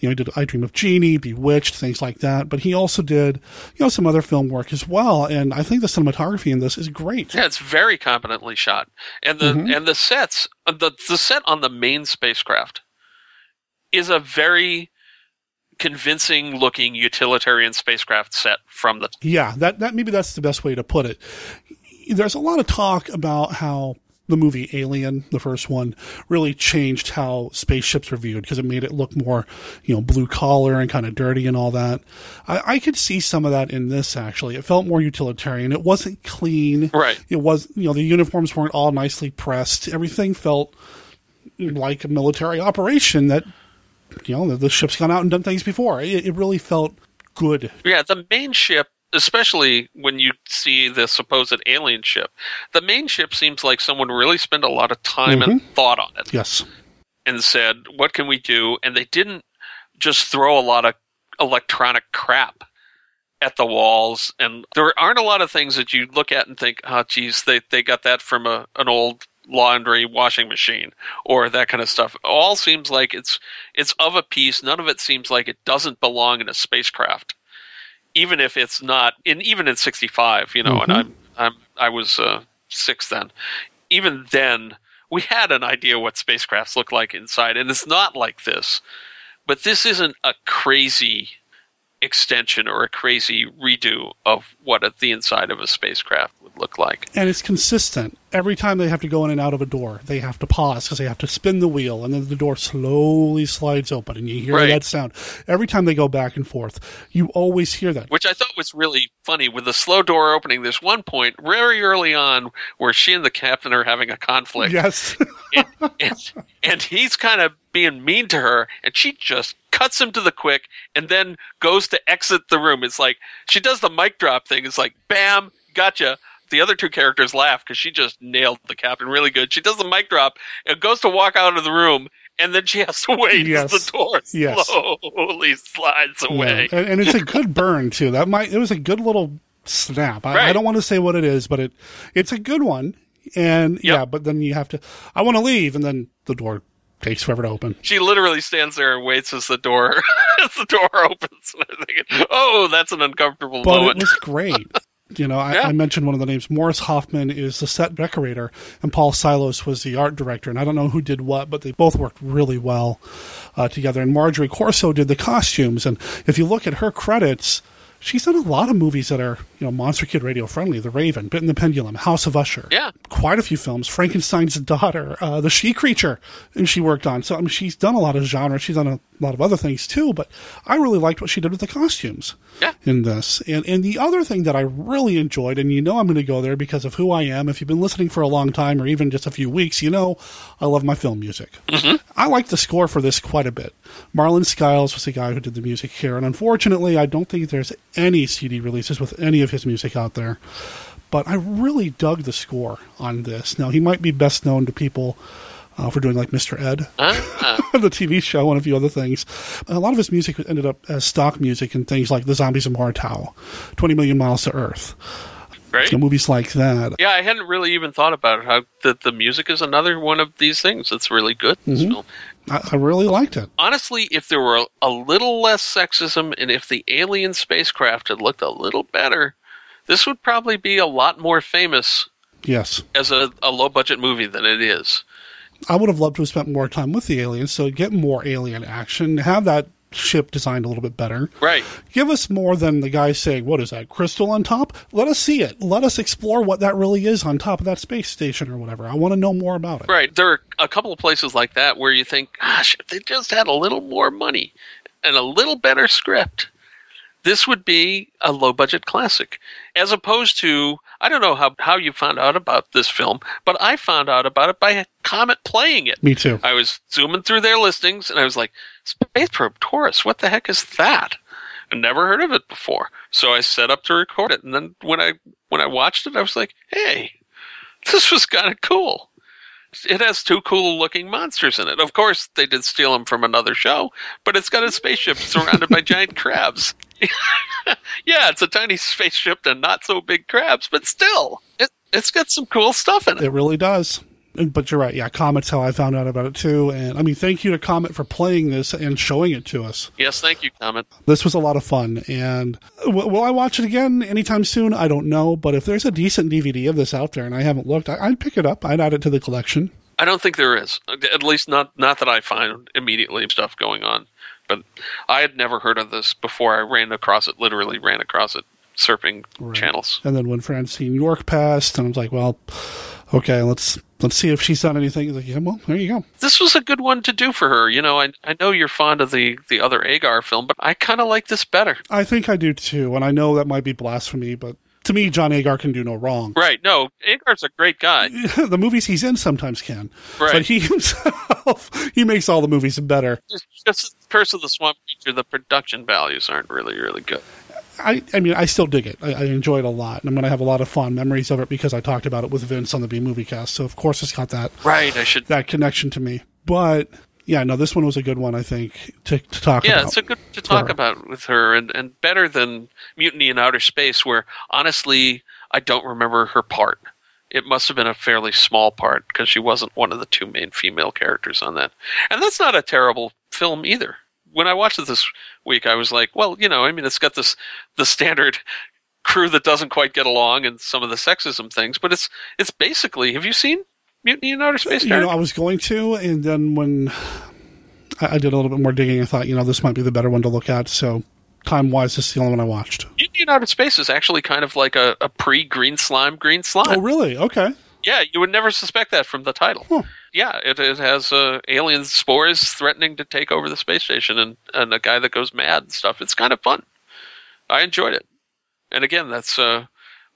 You know, he did I Dream of Jeannie, Bewitched, things like that. But he also did, you know, some other film work as well. And I think the cinematography in this is great. Yeah, it's very competently shot, and the Mhm. and the sets uh, the the set on the main spacecraft is a very convincing looking utilitarian spacecraft set from the Yeah, that, that maybe that's the best way to put it. There's a lot of talk about how the movie Alien, the first one, really changed how spaceships were viewed because it made it look more, you know, blue collar and kind of dirty and all that. I, I could see some of that in this actually. It felt more utilitarian. It wasn't clean. Right. It was, you know, the uniforms weren't all nicely pressed. Everything felt like a military operation that, you know, the, the ship's gone out and done things before. It, it really felt good. Yeah, the main ship, especially when you see the supposed alien ship, the main ship seems like someone really spent a lot of time and mm-hmm. thought on it Yes. and said, "What can we do?" And they didn't just throw a lot of electronic crap at the walls. And there aren't a lot of things that you look at and think, "Oh, geez, they they got that from a an old." Laundry washing machine or that kind of stuff. All seems like it's it's of a piece. None of it seems like it doesn't belong in a spacecraft even if it's not in even in 65 you know and Mhm. i'm i'm i was uh, 6 then. Even then we had an idea what spacecrafts look like inside and it's not like this. But this isn't a crazy extension or a crazy redo of what a, the inside of a spacecraft would look like and it's consistent. Every time they have to go in and out of a door, they have to pause because they have to spin the wheel, and then the door slowly slides open, and you hear Right. that sound. Every time they go back and forth, you always hear that. which I thought was really funny with the slow door opening. There's one point very early on where she and the captain are having a conflict. Yes. and, and he's kind of being mean to her, and she just cuts him to the quick and then goes to exit the room. It's like she does the mic drop thing. It's like, bam, gotcha. The other two characters laugh because she just nailed the captain really good. She does the mic drop and goes to walk out of the room, and then she has to wait Yes. as the door Yes. slowly slides away. Yeah. And, and it's a good burn too. That might it was a good little snap. I, I don't want to say what it is, but it it's a good one. And yeah, but then you have to. I want to leave, and then the door takes forever to open. She literally stands there and waits as the door as the door opens. Thinking, oh, that's an uncomfortable But moment. it was great. You know, I, I mentioned one of the names. Morris Hoffman is the set decorator, and Paul Sylos was the art director. And I don't know who did what, but they both worked really well uh, together. And Marjorie Corso did the costumes. And if you look at her credits, she's done a lot of movies that are, you know, Monster Kid Radio friendly. The Raven, Pit and the Pendulum, House of Usher. Yeah. Quite a few films. Frankenstein's Daughter, uh, The She Creature, and she worked on. So, I mean, she's done a lot of genre. She's done a lot of other things too, but I really liked what she did with the costumes yeah. in this. And and the other thing that I really enjoyed, and you know I'm going to go there because of who I am. If you've been listening for a long time or even just a few weeks, you know I love my film music. I like the score for this quite a bit. Marlin Skiles was the guy who did the music here, and unfortunately, I don't think there's any CD releases with any of his music out there. But I really dug the score on this. Now he might be best known to people uh, for doing like Mr. Ed, the TV show, and a few other things. A lot of his music ended up as stock music in things like The Zombies of Mora Tau, 20 Million Miles to Earth, right? you know, movies like that. Yeah, I hadn't really even thought about it, how that the music is another one of these things that's really good Mhm. film. I, I really liked it. Honestly, if there were a little less sexism and if the alien spacecraft had looked a little better, this would probably be a lot more famous Yes. as a, a low budget movie than it is. I would have loved to have spent more time with the aliens, so get more alien action, have that ship designed a little bit better. Right. Give us more than the guy saying, What is that, crystal on top? Let us see it. Let us explore what that really is on top of that space station or whatever. I want to know more about it. Right. There are a couple of places like that where you think, gosh, if they just had a little more money and a little better script, this would be a low budget classic. As opposed to, I don't know how, how you found out about this film, but I found out about it by Comet playing it. Me too. I was zooming through their listings and I was like, Space Probe Taurus, what the heck is that? I never heard of it before. So I set up to record it. And then when I when I watched it, I was like, hey, this was kind of cool. It has two cool looking monsters in it. Of course, they did steal them from another show, but it's got a spaceship surrounded by giant crabs. yeah, it's a tiny spaceship and not so big crabs, but still, it, it's got some cool stuff in it. It really does. But you're right. Yeah, Comet's how I found out about it too. And I mean, thank you to Comet for playing this and showing it to us. Yes, thank you, Comet. This was a lot of fun. And w- will I watch it again anytime soon? I don't know. But if there's a decent DVD of this out there and I haven't looked, I- I'd pick it up. I'd add it to the collection. I don't think there is. At least not not that I find immediately stuff going on. But I had never heard of this before I ran across it, literally ran across it surfing channels. And then when Francine York passed, and I was like, well, okay, let's let's see if she's done anything. Like, yeah, well, there you go. This was a good one to do for her. You know, I I know you're fond of the the other Agar film, but I kind of like this better. I think I do too. And I know that might be blasphemy, but to me, John Agar can do no wrong. Right. No, Agar's a great guy. the movies he's in sometimes can. Right. But he himself, he makes all the movies better. Just, just Curse of the Swamp Creature, the production values aren't really, really good. I, I mean, I still dig it. I, I enjoy it a lot. And I'm going to have a lot of fond memories of it because I talked about it with Vince on the B Movie Cast. So, of course, it's got that, Right. I should. that connection to me. But, yeah, no, this one was a good one, I think, to, to talk Yeah, about. it's a good to talk her. about with her, and and better than Mutiny in Outer Space, where honestly I don't remember her part. It must have been a fairly small part because she wasn't one of the two main female characters on that, and that's not a terrible film either. When I watched this week, I was like, well, you know, I mean, it's got this the standard crew that doesn't quite get along and some of the sexism things, but it's it's basically. Have you seen Mutiny in Outer Space? You know, I was going to, and then when I, I did a little bit more digging, I thought, you know, this might be the better one to look at. So, time wise, this is the only one I watched. Mutiny in Outer Space is actually kind of like a, a pre Green Slime Green Slime. Oh, really? Okay. Yeah, you would never suspect that from the title. Yeah, it, it has uh, alien spores threatening to take over the space station and, and a guy that goes mad and stuff. It's kind of fun. I enjoyed it. And again, that's uh,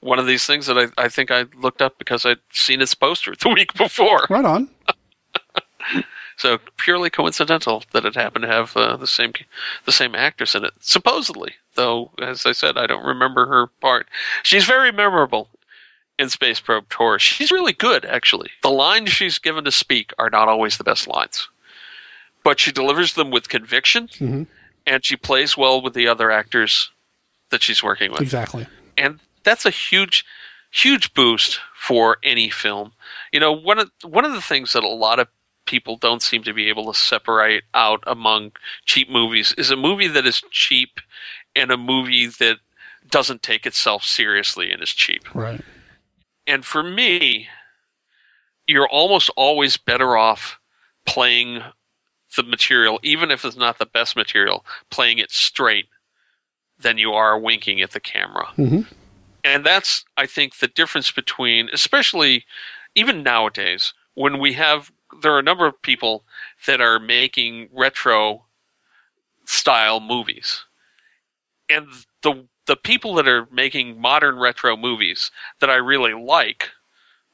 one of these things that I, I think I looked up because I'd seen its poster the week before. Right on. So purely coincidental that it happened to have uh, the same the same actress in it, supposedly. Though, as I said, I don't remember her part. She's very memorable in Space Probe Taurus. She's really good, actually. The lines she's given to speak are not always the best lines, but she delivers them with conviction, Mhm. and she plays well with the other actors that she's working with Exactly. and that's a huge huge boost for any film you know one of one of the things that a lot of people don't seem to be able to separate out among cheap movies is a movie that is cheap and a movie that doesn't take itself seriously and is cheap. Right. And for me, you're almost always better off playing the material, even if it's not the best material, playing it straight than you are winking at the camera. Mhm. And that's, I think, the difference between, especially even nowadays, when we have, there are a number of people that are making retro style movies. And the, the people that are making modern retro movies that I really like,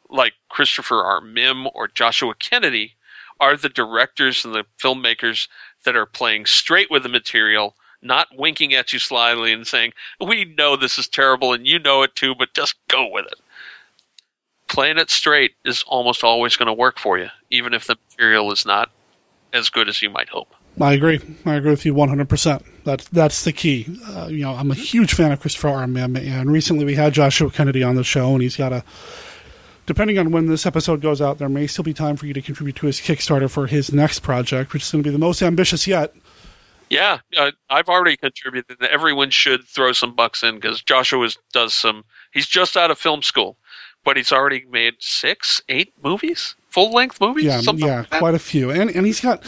like Christopher R. Mihm or Joshua Kennedy, are the directors and the filmmakers that are playing straight with the material, not winking at you slyly and saying, We know this is terrible and you know it too, but just go with it. Playing it straight is almost always going to work for you, even if the material is not as good as you might hope. I agree. I agree with you 100%. That's that's the key. Uh, you know, I'm a huge fan of Christopher R. Mihm, and recently we had Joshua Kennedy on the show, and he's got a. Depending on when this episode goes out, there may still be time for you to contribute to his Kickstarter for his next project, which is going to be the most ambitious yet. Yeah, uh, I've already contributed. Everyone should throw some bucks in because Joshua is, does some. He's just out of film school, but he's already made six, eight movies, full length movies. Yeah, something yeah, like that. quite a few, and and he's got.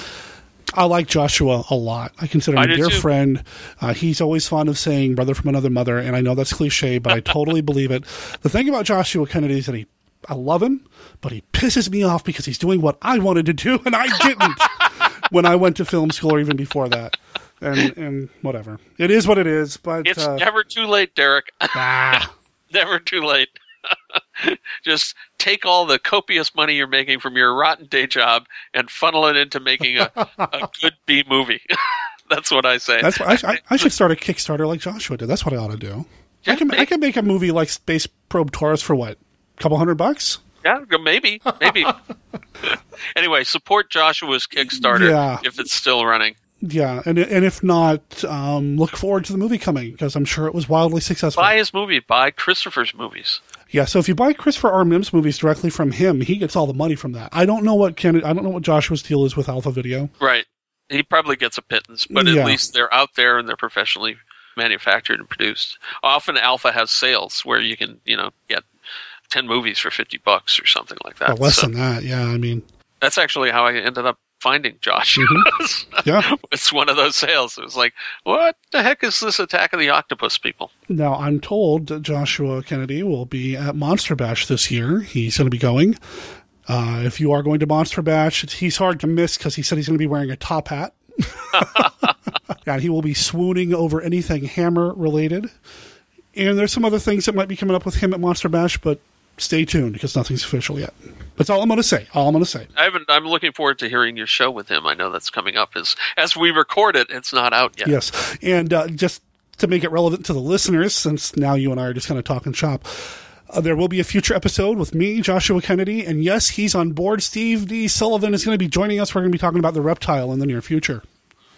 I like Joshua a lot. I consider him I a dear too. friend. Uh, he's always fond of saying "brother from another mother," and I know that's cliche, but I totally believe it. The thing about Joshua Kennedy is that he, I love him, but he pisses me off because he's doing what I wanted to do and I didn't when I went to film school or even before that. And and whatever, it is what it is. But It's uh, never too late, Derek. ah, never too late. Just take all the copious money you're making from your rotten day job and funnel it into making a, a good B movie. That's what I say. that's what I, I, I should start a Kickstarter like Joshua did. That's what I ought to do. I can I can make a movie like Space Probe Taurus for what, a couple hundred bucks? Yeah, maybe, maybe. anyway, support Joshua's Kickstarter Yeah. if it's still running. Yeah, and and if not, um, look forward to the movie coming because I'm sure it was wildly successful. Buy his movie. Buy Christopher's movies. Yeah, so if you buy Christopher R. Mihm's movies directly from him, he gets all the money from that. I don't know what Ken, I don't know what Joshua's deal is with Alpha Video. Right. He probably gets a pittance, but at Yeah. least they're out there and they're professionally manufactured and produced. Often Alpha has sales where you can, you know, get 10 movies for 50 bucks or something like that. Less So than that, yeah. I mean, that's actually how I ended up finding Josh. Mm-hmm. yeah. it's one of those sales. It was like, what the heck is this Attack of the Octopus people? Now I'm told that Joshua Kennedy will be at Monster Bash this year. He's going to be going. Uh, if you are going to Monster Bash, he's hard to miss because he said he's going to be wearing a top hat. and he will be swooning over anything hammer related. And there's some other things that might be coming up with him at Monster Bash, but stay tuned because nothing's official yet. That's all I'm going to say. All I'm going to say. I haven't, I'm looking forward to hearing your show with him. I know that's coming up as, as we record it. It's not out yet. Yes. And uh, just to make it relevant to the listeners, since now you and I are just kind of talking shop, uh, there will be a future episode with me, Joshua Kennedy. And yes, he's on board. Steve D. Sullivan is going to be joining us. We're going to be talking about the reptile in the near future.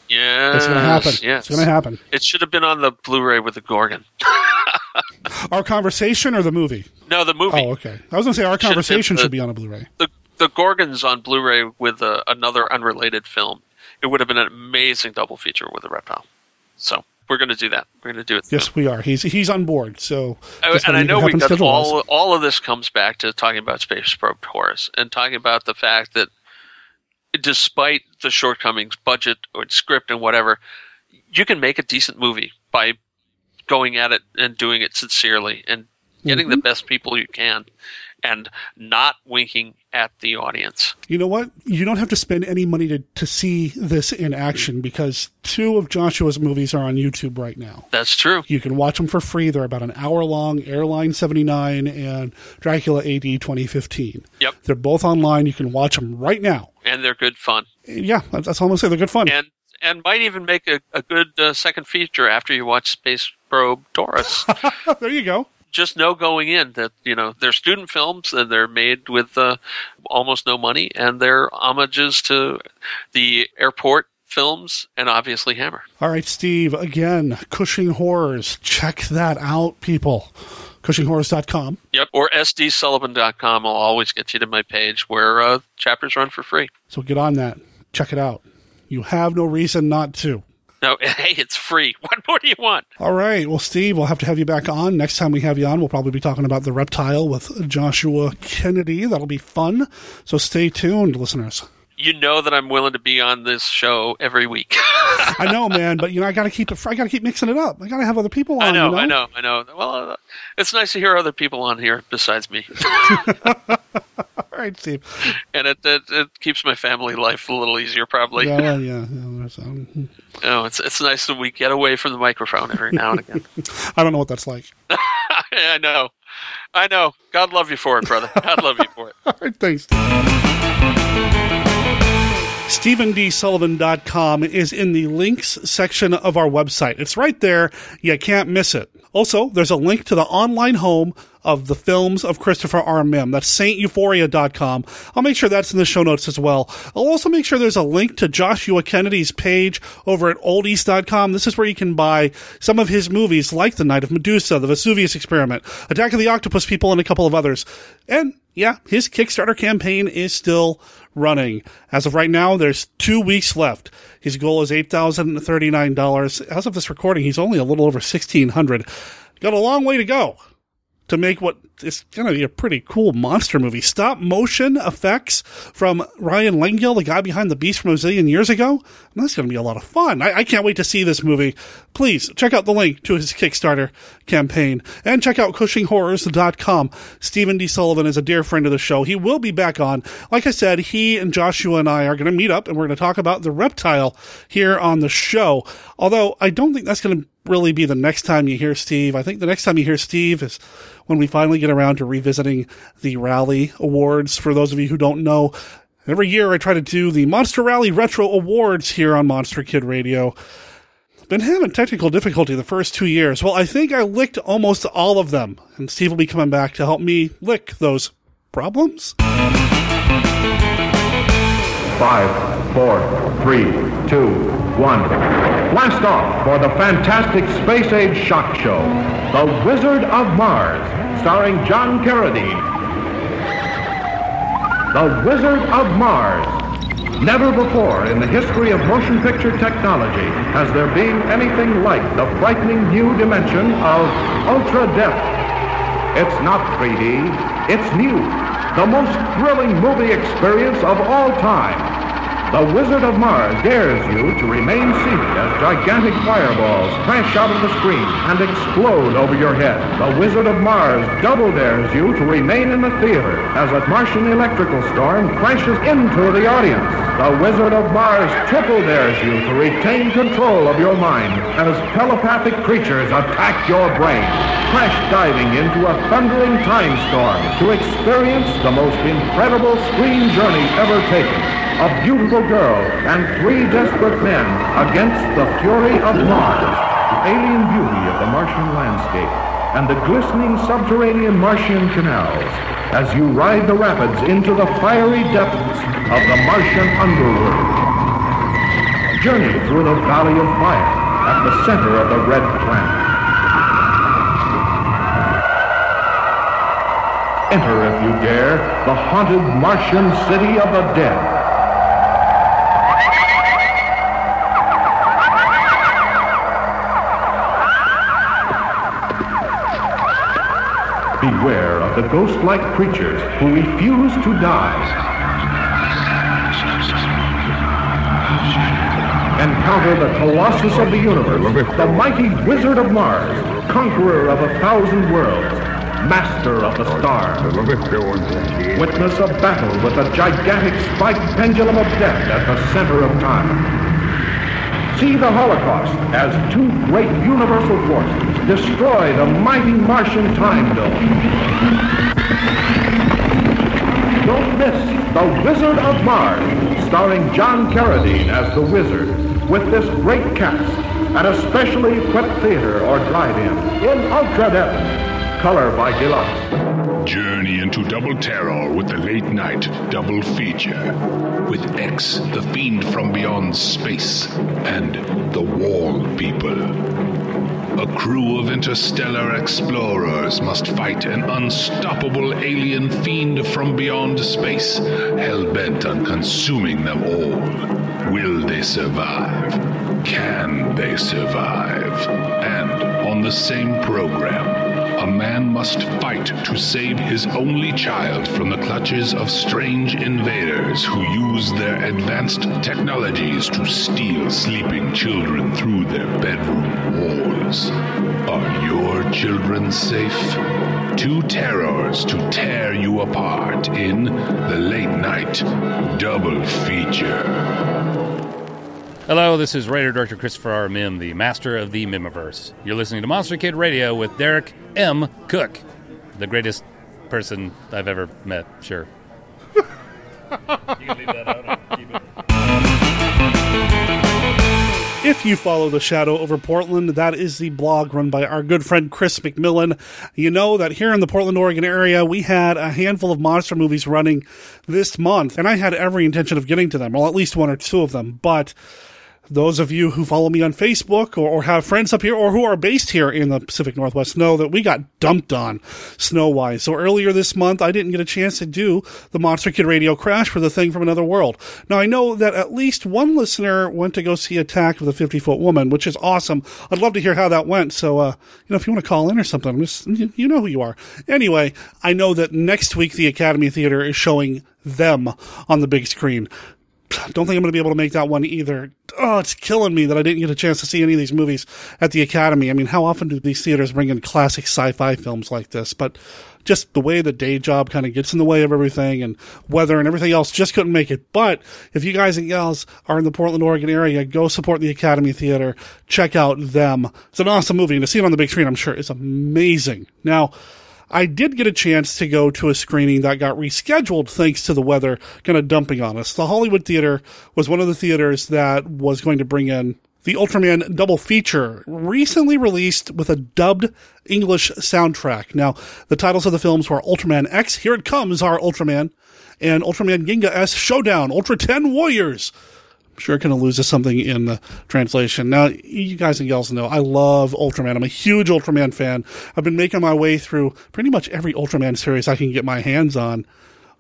Yes. It's gonna happen. Yes. It's gonna happen. It should have been on the Blu-ray with the Gorgon. Our conversation or the movie? No, the movie. Oh, okay. I was going to say our Should conversation the- should be on a Blu ray. The the Gorgon's on Blu-ray with uh another unrelated film. It would have been an amazing double feature with a reptile. So we're going to do that. We're going to do it. Yes, we are. He's he's on board. So Oh, just and I know we got all all of this comes back to talking about Space Probe Taurus and talking about the fact that despite the shortcomings, budget or script and whatever, you can make a decent movie by going at it and doing it sincerely and getting the Mhm. best people you can and not winking at the audience. You know what? You don't have to spend any money to, to see this in action because two of Joshua's movies are on YouTube right now. That's true. You can watch them for free. They're about an hour long Airline 79 and Dracula AD 2015. Yep. They're both online. You can watch them right now. And they're good fun. Yeah, that's all I'm to say. They're good fun. And and might even make a, a good uh, second feature after you watch Space Probe Taurus. there you go. Just know going in that you know they're student films and they're made with uh, almost no money, and they're homages to the airport films and obviously Hammer. All right, Steve, again, Cushing Horrors. Check that out, people. CushingHorrors.com. Yep. Or sdsullivan.com will always get you to my page where uh, chapters run for free. So get on that. Check it out. You have no reason not to. No, hey, it's free. What more do you want? All right. Well, Steve, we'll have to have you back on. Next time we have you on, we'll probably be talking about the reptile with Joshua Kennedy. That'll be fun. So stay tuned, listeners. You know that I'm willing to be on this show every week. I know, man, but you know, I got to keep it. I got to keep mixing it up. I got to have other people on. I know, you know, I know, I know. Well, uh, it's nice to hear other people on here besides me. All right, Steve. And it, it it keeps my family life a little easier, probably. Yeah, well, yeah. yeah um, No, it's it's nice that we get away from the microphone every now and again. I don't know what that's like. I know, I know. God love you for it, brother. God love you for it. All right, thanks. StephenDSullivan.com is in the links section of our website. It's right there. You can't miss it. Also, there's a link to the online home of the films of Christopher R. Mihm. That's sainteuphoria.com. I'll make sure that's in the show notes as well. I'll also make sure there's a link to Joshua Kennedy's page over at oldies.com. This is where you can buy some of his movies like The Night of Medusa, The Vesuvius Experiment, Attack of the Octopus People, and a couple of others. And yeah, his Kickstarter campaign is still running. As of right now, there's two weeks left. His goal is $8,039. As of this recording, he's only a little over 1600 Got a long way to go to make what is going to be a pretty cool monster movie. Stop motion effects from Ryan Lengill, the guy behind The Beast from a zillion years ago. And that's going to be a lot of fun. I, I, can't wait to see this movie. Please check out the link to his Kickstarter campaign and check out CushingHorrors.com. Stephen D. Sullivan is a dear friend of the show. He will be back on. Like I said, he and Joshua and I are going to meet up and we're going to talk about the reptile here on the show. Although I don't think that's going to really be the next time you hear Steve. I think the next time you hear Steve is when we finally get around to revisiting the Rally Awards. For those of you who don't know, every year I try to do the Monster Rally Retro Awards here on Monster Kid Radio. Been having technical difficulty the first two years. Well, I think I licked almost all of them, and Steve will be coming back to help me lick those problems. Five, four, three, two, one. Blast off for the fantastic space age shock show, The Wizard of Mars, starring John Carradine. The Wizard of Mars. Never before in the history of motion picture technology has there been anything like the frightening new dimension of ultra depth. It's not 3D, it's new. The most thrilling movie experience of all time. The Wizard of Mars dares you to remain seated as gigantic fireballs crash out of the screen and explode over your head. The Wizard of Mars double dares you to remain in the theater as a Martian electrical storm crashes into the audience. The Wizard of Mars triple dares you to retain control of your mind as telepathic creatures attack your brain. Crash diving into a thundering time storm to experience the most incredible screen journey ever taken a beautiful girl, and three desperate men against the fury of Mars, the alien beauty of the Martian landscape, and the glistening subterranean Martian canals, as you ride the rapids into the fiery depths of the Martian underworld. Journey through the Valley of Fire at the center of the Red Planet. Enter, if you dare, the haunted Martian city of the dead. Beware of the ghost-like creatures who refuse to die. Encounter the Colossus of the universe, the mighty Wizard of Mars, conqueror of a thousand worlds, master of the stars. Witness a battle with a gigantic spiked pendulum of death at the center of time. See the Holocaust as two great universal forces destroy the mighty Martian time dome. Don't miss The Wizard of Mars, starring John Carradine as the Wizard, with this great cast at a specially equipped theater or drive-in in ultra depth, color by deluxe. Journey into double terror with the late night double feature with X, the fiend from beyond space, and the Wall People. a crew of interstellar explorers must fight an unstoppable alien fiend from beyond space, hell bent on consuming them all. Will they survive? Can they survive? And on the same program, a man must fight to save his only child from the clutches of strange invaders who use their advanced technologies to steal sleeping children through their bedroom walls. Are your children safe? Two terrors to tear you apart in the late night double feature. Hello, this is writer director Christopher R. Mihm, the master of the Mihmiverse. You're listening to Monster Kid Radio with Derek M. Koch, the greatest person I've ever met. Sure. you can leave that out. If you follow the Shadow over Portland, that is the blog run by our good friend Chris McMillan. You know that here in the Portland, Oregon area, we had a handful of monster movies running this month, and I had every intention of getting to them, or at least one or two of them, but those of you who follow me on Facebook or, or, have friends up here or who are based here in the Pacific Northwest know that we got dumped on snow wise. So earlier this month, I didn't get a chance to do the Monster Kid Radio Crash for the thing from another world. Now I know that at least one listener went to go see Attack of the 50 Foot Woman, which is awesome. I'd love to hear how that went. So, uh, you know, if you want to call in or something, just, you know who you are. Anyway, I know that next week the Academy Theater is showing them on the big screen don't think I'm going to be able to make that one either. Oh, it's killing me that I didn't get a chance to see any of these movies at the Academy. I mean, how often do these theaters bring in classic sci-fi films like this? But just the way the day job kind of gets in the way of everything and weather and everything else just couldn't make it. But if you guys and gals are in the Portland, Oregon area, go support the Academy Theater. Check out them. It's an awesome movie and to see it on the big screen, I'm sure is amazing. Now, I did get a chance to go to a screening that got rescheduled thanks to the weather kind of dumping on us. The Hollywood Theater was one of the theaters that was going to bring in the Ultraman double feature, recently released with a dubbed English soundtrack. Now, the titles of the films were Ultraman X, Here It Comes, Our Ultraman, and Ultraman Ginga S Showdown, Ultra 10 Warriors. Sure kind of loses something in the translation. Now, you guys and gals know I love Ultraman. I'm a huge Ultraman fan. I've been making my way through pretty much every Ultraman series I can get my hands on.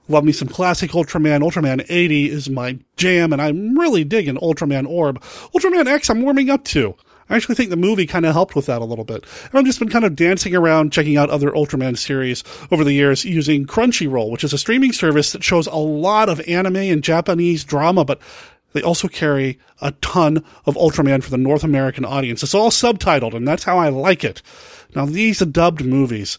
Love me some classic Ultraman. Ultraman 80 is my jam, and I'm really digging Ultraman Orb. Ultraman X, I'm warming up to. I actually think the movie kind of helped with that a little bit. And I've just been kind of dancing around checking out other Ultraman series over the years using Crunchyroll, which is a streaming service that shows a lot of anime and Japanese drama, but they also carry a ton of Ultraman for the North American audience. It's all subtitled, and that's how I like it. Now, these are dubbed movies,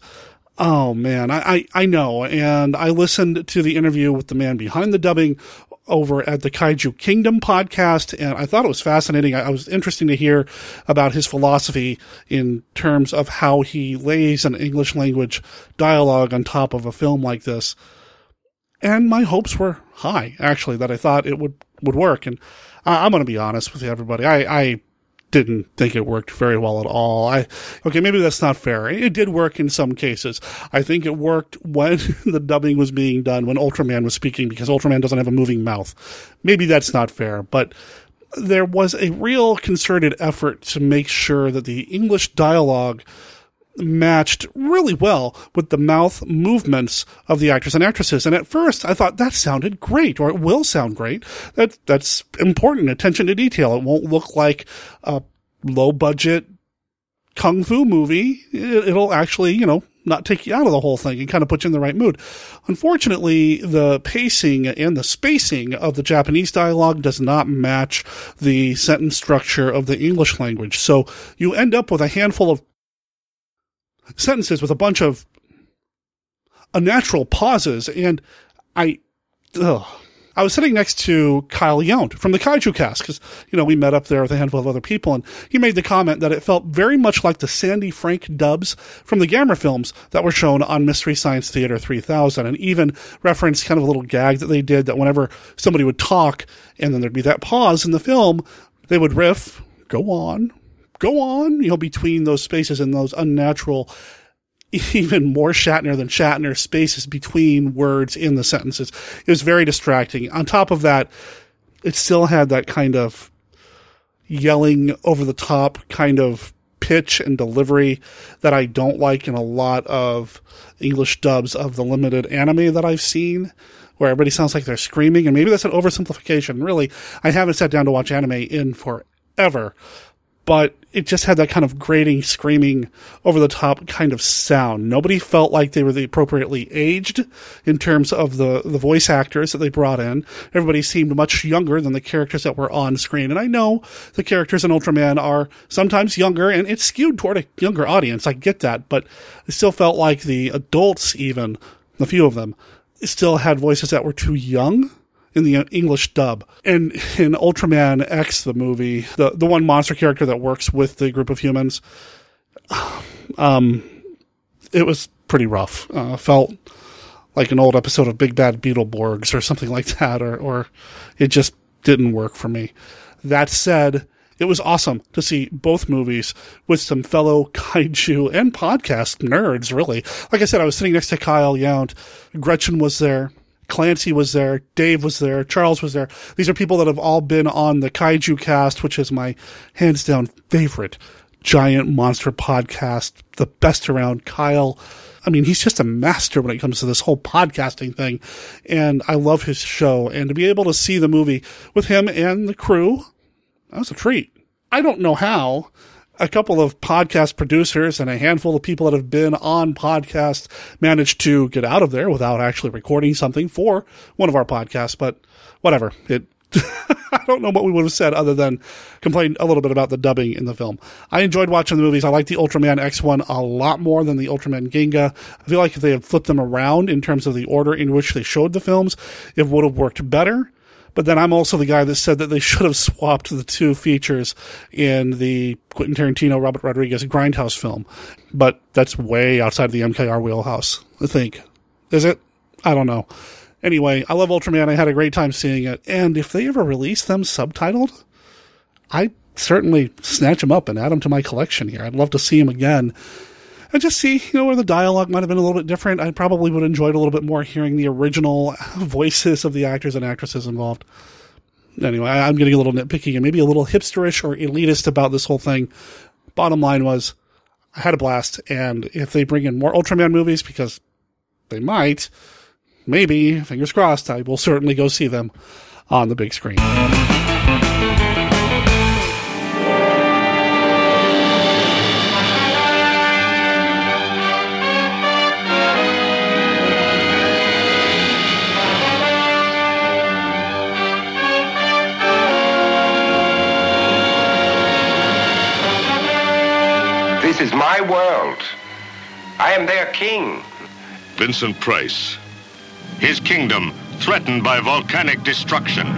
oh man, I, I, I know. And I listened to the interview with the man behind the dubbing over at the Kaiju Kingdom podcast, and I thought it was fascinating. I, I was interesting to hear about his philosophy in terms of how he lays an English language dialogue on top of a film like this. And my hopes were high, actually, that I thought it would would work. And I, am going to be honest with everybody. I, I didn't think it worked very well at all. I okay, maybe that's not fair. It did work in some cases. I think it worked when the dubbing was being done, when Ultraman was speaking, because Ultraman doesn't have a moving mouth. Maybe that's not fair, but there was a real concerted effort to make sure that the English dialogue matched really well with the mouth movements of the actors and actresses. And at first I thought that sounded great, or it will sound great. That, that's important. Attention to detail. It won't look like a low budget kung fu movie. It'll actually, you know, not take you out of the whole thing and kind of put you in the right mood. Unfortunately, the pacing and the spacing of the Japanese dialogue does not match the sentence structure of the English language. So you end up with a handful of sentences with a bunch of unnatural pauses. And I, ugh. I was sitting next to Kyle Yount from the Kaiju Cast because, you know, we met up there with a handful of other people and he made the comment that it felt very much like the Sandy Frank dubs from the Gamera films that were shown on Mystery Science Theater 3000 and even referenced kind of a little gag that they did that whenever somebody would talk and then there'd be that pause in the film, they would riff, go on, go on, you know, between those spaces and those unnatural, even more Shatner than Shatner spaces between words in the sentences. It was very distracting. On top of that, it still had that kind of yelling over the top kind of pitch and delivery that I don't like in a lot of English dubs of the limited anime that I've seen, where everybody sounds like they're screaming. And maybe that's an oversimplification. Really, I haven't sat down to watch anime in forever, but it just had that kind of grating, screaming, over the top kind of sound. Nobody felt like they were the appropriately aged in terms of the, the voice actors that they brought in. Everybody seemed much younger than the characters that were on screen. And I know the characters in Ultraman are sometimes younger and it's skewed toward a younger audience. I get that, but it still felt like the adults, even, a few of them, still had voices that were too young in the English dub. And in Ultraman X, the movie, the, the one monster character that works with the group of humans, um, it was pretty rough. Uh, felt like an old episode of Big Bad Beetleborgs or something like that, or, or it just didn't work for me. That said, it was awesome to see both movies with some fellow kaiju and podcast nerds, really. Like I said, I was sitting next to Kyle Yount. Gretchen was there. Clancy was there, Dave was there, Charles was there. These are people that have all been on the Kaiju Cast, which is my hands down favorite giant monster podcast, the best around. Kyle, I mean, he's just a master when it comes to this whole podcasting thing, and I love his show. And to be able to see the movie with him and the crew, that was a treat. I don't know how a couple of podcast producers and a handful of people that have been on podcasts managed to get out of there without actually recording something for one of our podcasts, but whatever. It, I don't know what we would have said other than complain a little bit about the dubbing in the film. I enjoyed watching the movies. I like the Ultraman X one a lot more than the Ultraman Ginga. I feel like if they had flipped them around in terms of the order in which they showed the films, it would have worked better. But then I'm also the guy that said that they should have swapped the two features in the Quentin Tarantino, Robert Rodriguez Grindhouse film. But that's way outside the MKR wheelhouse, I think. Is it? I don't know. Anyway, I love Ultraman. I had a great time seeing it. And if they ever release them subtitled, I certainly snatch them up and add them to my collection here. I'd love to see them again and just see, you know, where the dialogue might have been a little bit different. I probably would have enjoyed a little bit more hearing the original voices of the actors and actresses involved. Anyway, I'm getting a little nitpicky and maybe a little hipsterish or elitist about this whole thing. Bottom line was, I had a blast, and if they bring in more Ultraman movies, because they might, maybe, fingers crossed, I will certainly go see them on the big screen. This is my world. I am their king. Vincent Price. His kingdom threatened by volcanic destruction.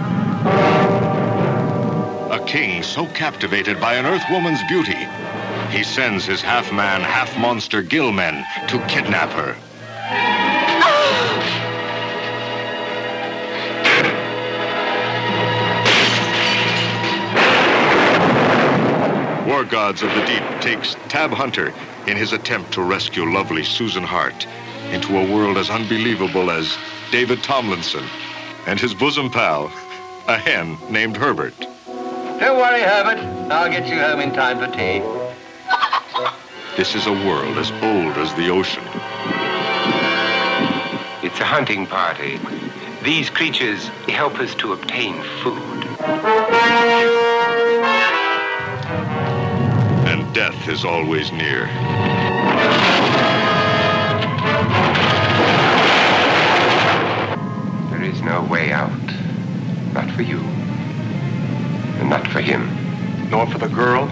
A king so captivated by an earth woman's beauty, he sends his half-man, half-monster Gillmen to kidnap her. War Gods of the Deep takes Tab Hunter in his attempt to rescue lovely Susan Hart into a world as unbelievable as David Tomlinson and his bosom pal, a hen named Herbert. Don't worry, Herbert. I'll get you home in time for tea. This is a world as old as the ocean. It's a hunting party. These creatures help us to obtain food. Death is always near. There is no way out. Not for you. And not for him. Nor for the girl?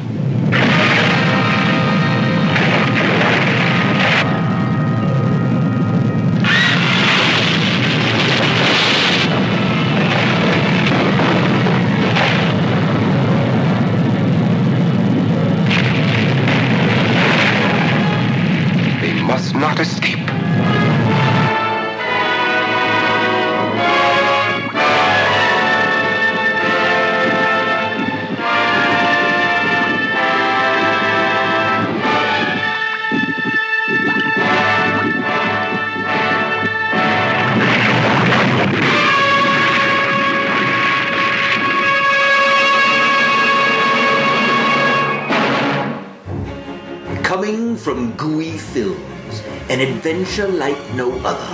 Adventure like no other.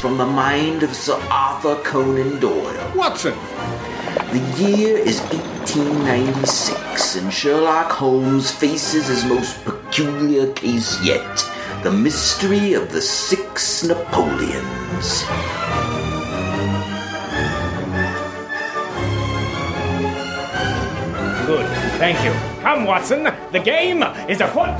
From the mind of Sir Arthur Conan Doyle. Watson! The year is 1896, and Sherlock Holmes faces his most peculiar case yet the mystery of the six Napoleons. Good. Thank you. Come, Watson. The game is afoot.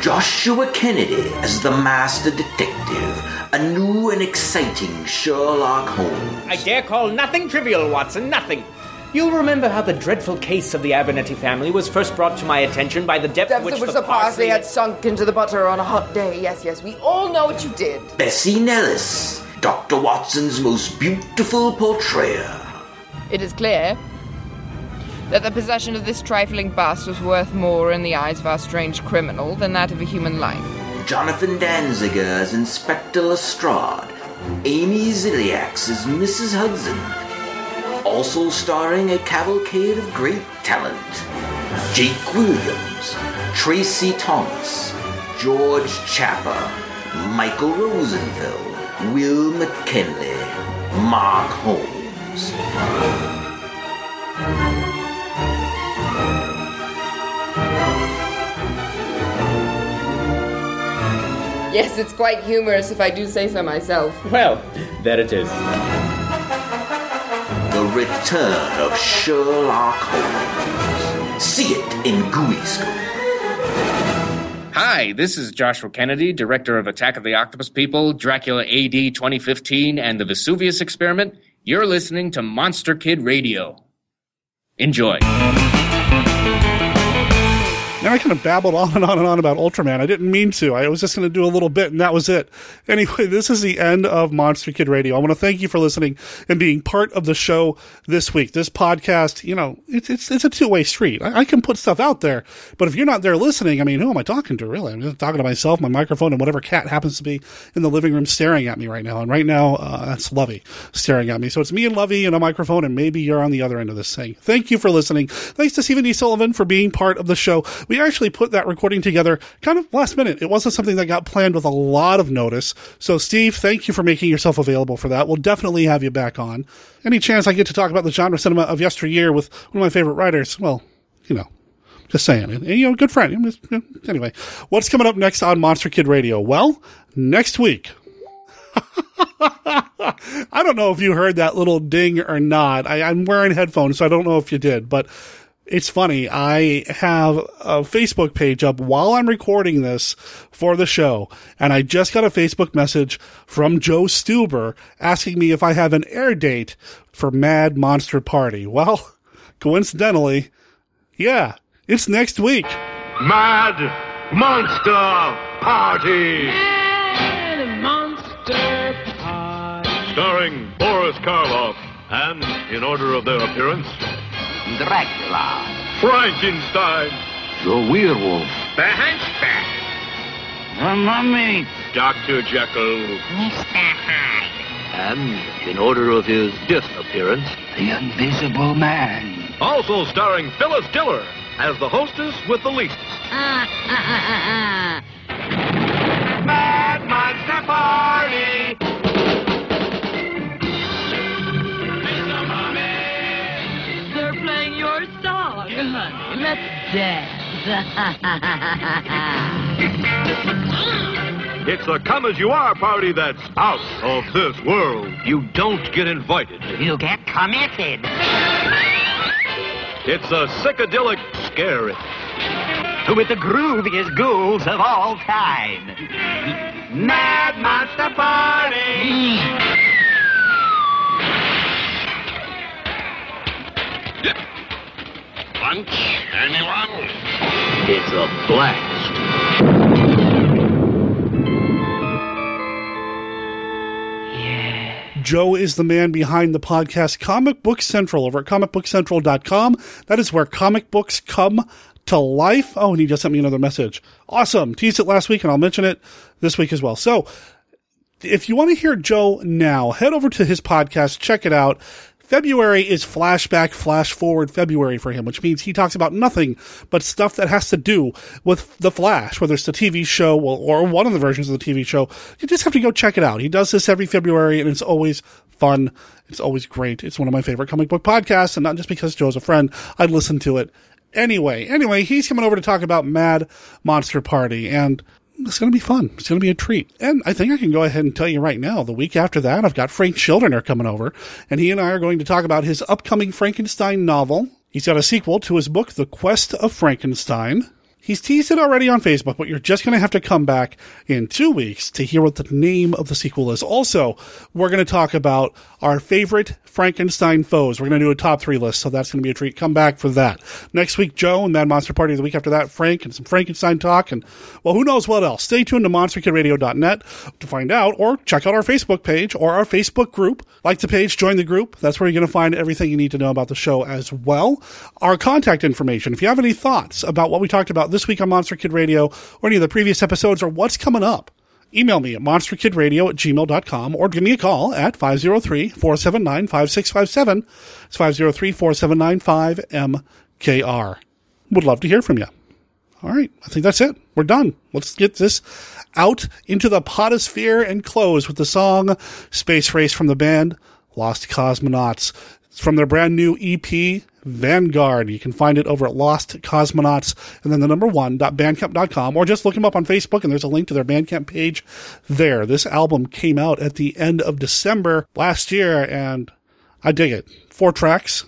Joshua Kennedy as the master detective, a new and exciting Sherlock Holmes. I dare call nothing trivial, Watson. Nothing. You'll remember how the dreadful case of the Abernethy family was first brought to my attention by the depth, Depth which, at which the parsley had sunk into the butter on a hot day. Yes, yes, we all know what you did. Bessie Nellis, Dr. Watson's most beautiful portrayer. It is clear that the possession of this trifling bust was worth more in the eyes of our strange criminal than that of a human life. Jonathan Danziger as Inspector Lestrade. Amy Ziliax as Mrs. Hudson. Also starring a cavalcade of great talent. Jake Williams, Tracy Thomas, George Chapper, Michael Rosenfeld, Will McKinley, Mark Holmes. Yes, it's quite humorous if I do say so myself. Well, there it is. The Return of Sherlock Holmes. See it in Gooey School. Hi, this is Joshua Kennedy, director of Attack of the Octopus People, Dracula AD 2015, and the Vesuvius Experiment. You're listening to Monster Kid Radio. Enjoy. Now I kind of babbled on and on and on about Ultraman. I didn't mean to. I was just going to do a little bit, and that was it. Anyway, this is the end of Monster Kid Radio. I want to thank you for listening and being part of the show this week. This podcast, you know, it's it's, it's a two way street. I, I can put stuff out there, but if you're not there listening, I mean, who am I talking to? Really, I'm just talking to myself, my microphone, and whatever cat happens to be in the living room staring at me right now. And right now, uh, that's Lovey staring at me. So it's me and Lovey and a microphone, and maybe you're on the other end of this thing. Thank you for listening. Thanks to Stephen D. Sullivan for being part of the show. We actually put that recording together kind of last minute. It wasn't something that got planned with a lot of notice. So, Steve, thank you for making yourself available for that. We'll definitely have you back on. Any chance I get to talk about the genre cinema of yesteryear with one of my favorite writers? Well, you know, just saying. And, you know, a good friend. Anyway, what's coming up next on Monster Kid Radio? Well, next week. I don't know if you heard that little ding or not. I, I'm wearing headphones, so I don't know if you did, but it's funny. I have a Facebook page up while I'm recording this for the show, and I just got a Facebook message from Joe Stuber asking me if I have an air date for Mad Monster Party. Well, coincidentally, yeah, it's next week. Mad Monster Party! Monster Party. Starring Boris Karloff, and in order of their appearance, Dracula. Frankenstein, The werewolf. the Hunchback, The mummy. Dr. Jekyll, Mr. Hyde. and in order of his disappearance, The invisible man. also starring Phyllis Diller as the hostess with the least. Ah, ah, ah, Mad Monster Party. Song, honey. Let's dance. It's a come as you are party that's out of this world. You don't get invited. you get committed. It's a psychedelic scare. With the grooviest ghouls of all time. Mad Monster Party! Lunch, anyone? It's a blast. Joe is the man behind the podcast Comic Book Central over at comicbookcentral.com. That is where comic books come to life. Oh, and he just sent me another message. Awesome. Teased it last week and I'll mention it this week as well. So if you want to hear Joe now, head over to his podcast, check it out. February is flashback, flash forward February for him, which means he talks about nothing but stuff that has to do with The Flash, whether it's the TV show or one of the versions of the TV show. You just have to go check it out. He does this every February and it's always fun. It's always great. It's one of my favorite comic book podcasts, and not just because Joe's a friend. I listen to it anyway. Anyway, he's coming over to talk about Mad Monster Party, and it's going to be fun. It's going to be a treat. And I think I can go ahead and tell you right now, the week after that, I've got Frank Schildiner coming over, and he and I are going to talk about his upcoming Frankenstein novel. He's got a sequel to his book, The Quest of Frankenstein. He's teased it already on Facebook, but you're just going to have to come back in two weeks to hear what the name of the sequel is. Also, we're going to talk about our favorite Frankenstein foes. We're going to do a top three list, so that's going to be a treat. Come back for that. Next week, Joe and Mad Monster Party. The week after that, Frank and some Frankenstein talk. And, well, who knows what else. Stay tuned to monsterkidradio.net to find out, or check out our Facebook page or our Facebook group. Like the page, join the group. That's where you're going to find everything you need to know about the show as well. Our contact information. If you have any thoughts about what we talked about this week on Monster Kid Radio or any of the previous episodes or what's coming up, email me at monsterkidradio at gmail.com or give me a call at 503-479-5657. It's 503-479-5MKR. Would love to hear from you. All right. I think that's it. We're done. Let's get this out into the podosphere and close with the song Space Race from the band Lost Cosmonauts. It's from their brand new EP, Vanguard. You can find it over at Lost Cosmonauts and then the number one bandcamp.com or just look them up on Facebook and there's a link to their Bandcamp page there. This album came out at the end of December last year and I dig it. Four tracks.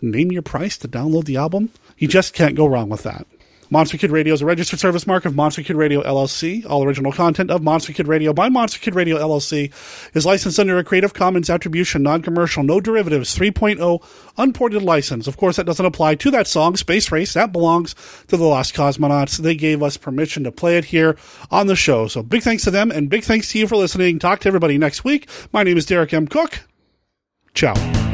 Name your price to download the album. You just can't go wrong with that. Monster Kid Radio is a registered service mark of Monster Kid Radio LLC. All original content of Monster Kid Radio by Monster Kid Radio LLC is licensed under a Creative Commons Attribution, Non-Commercial, No Derivatives 3.0 unported license. Of course, that doesn't apply to that song, Space Race. That belongs to the Lost Cosmonauts. They gave us permission to play it here on the show. So big thanks to them and big thanks to you for listening. Talk to everybody next week. My name is Derek M. Koch. Ciao.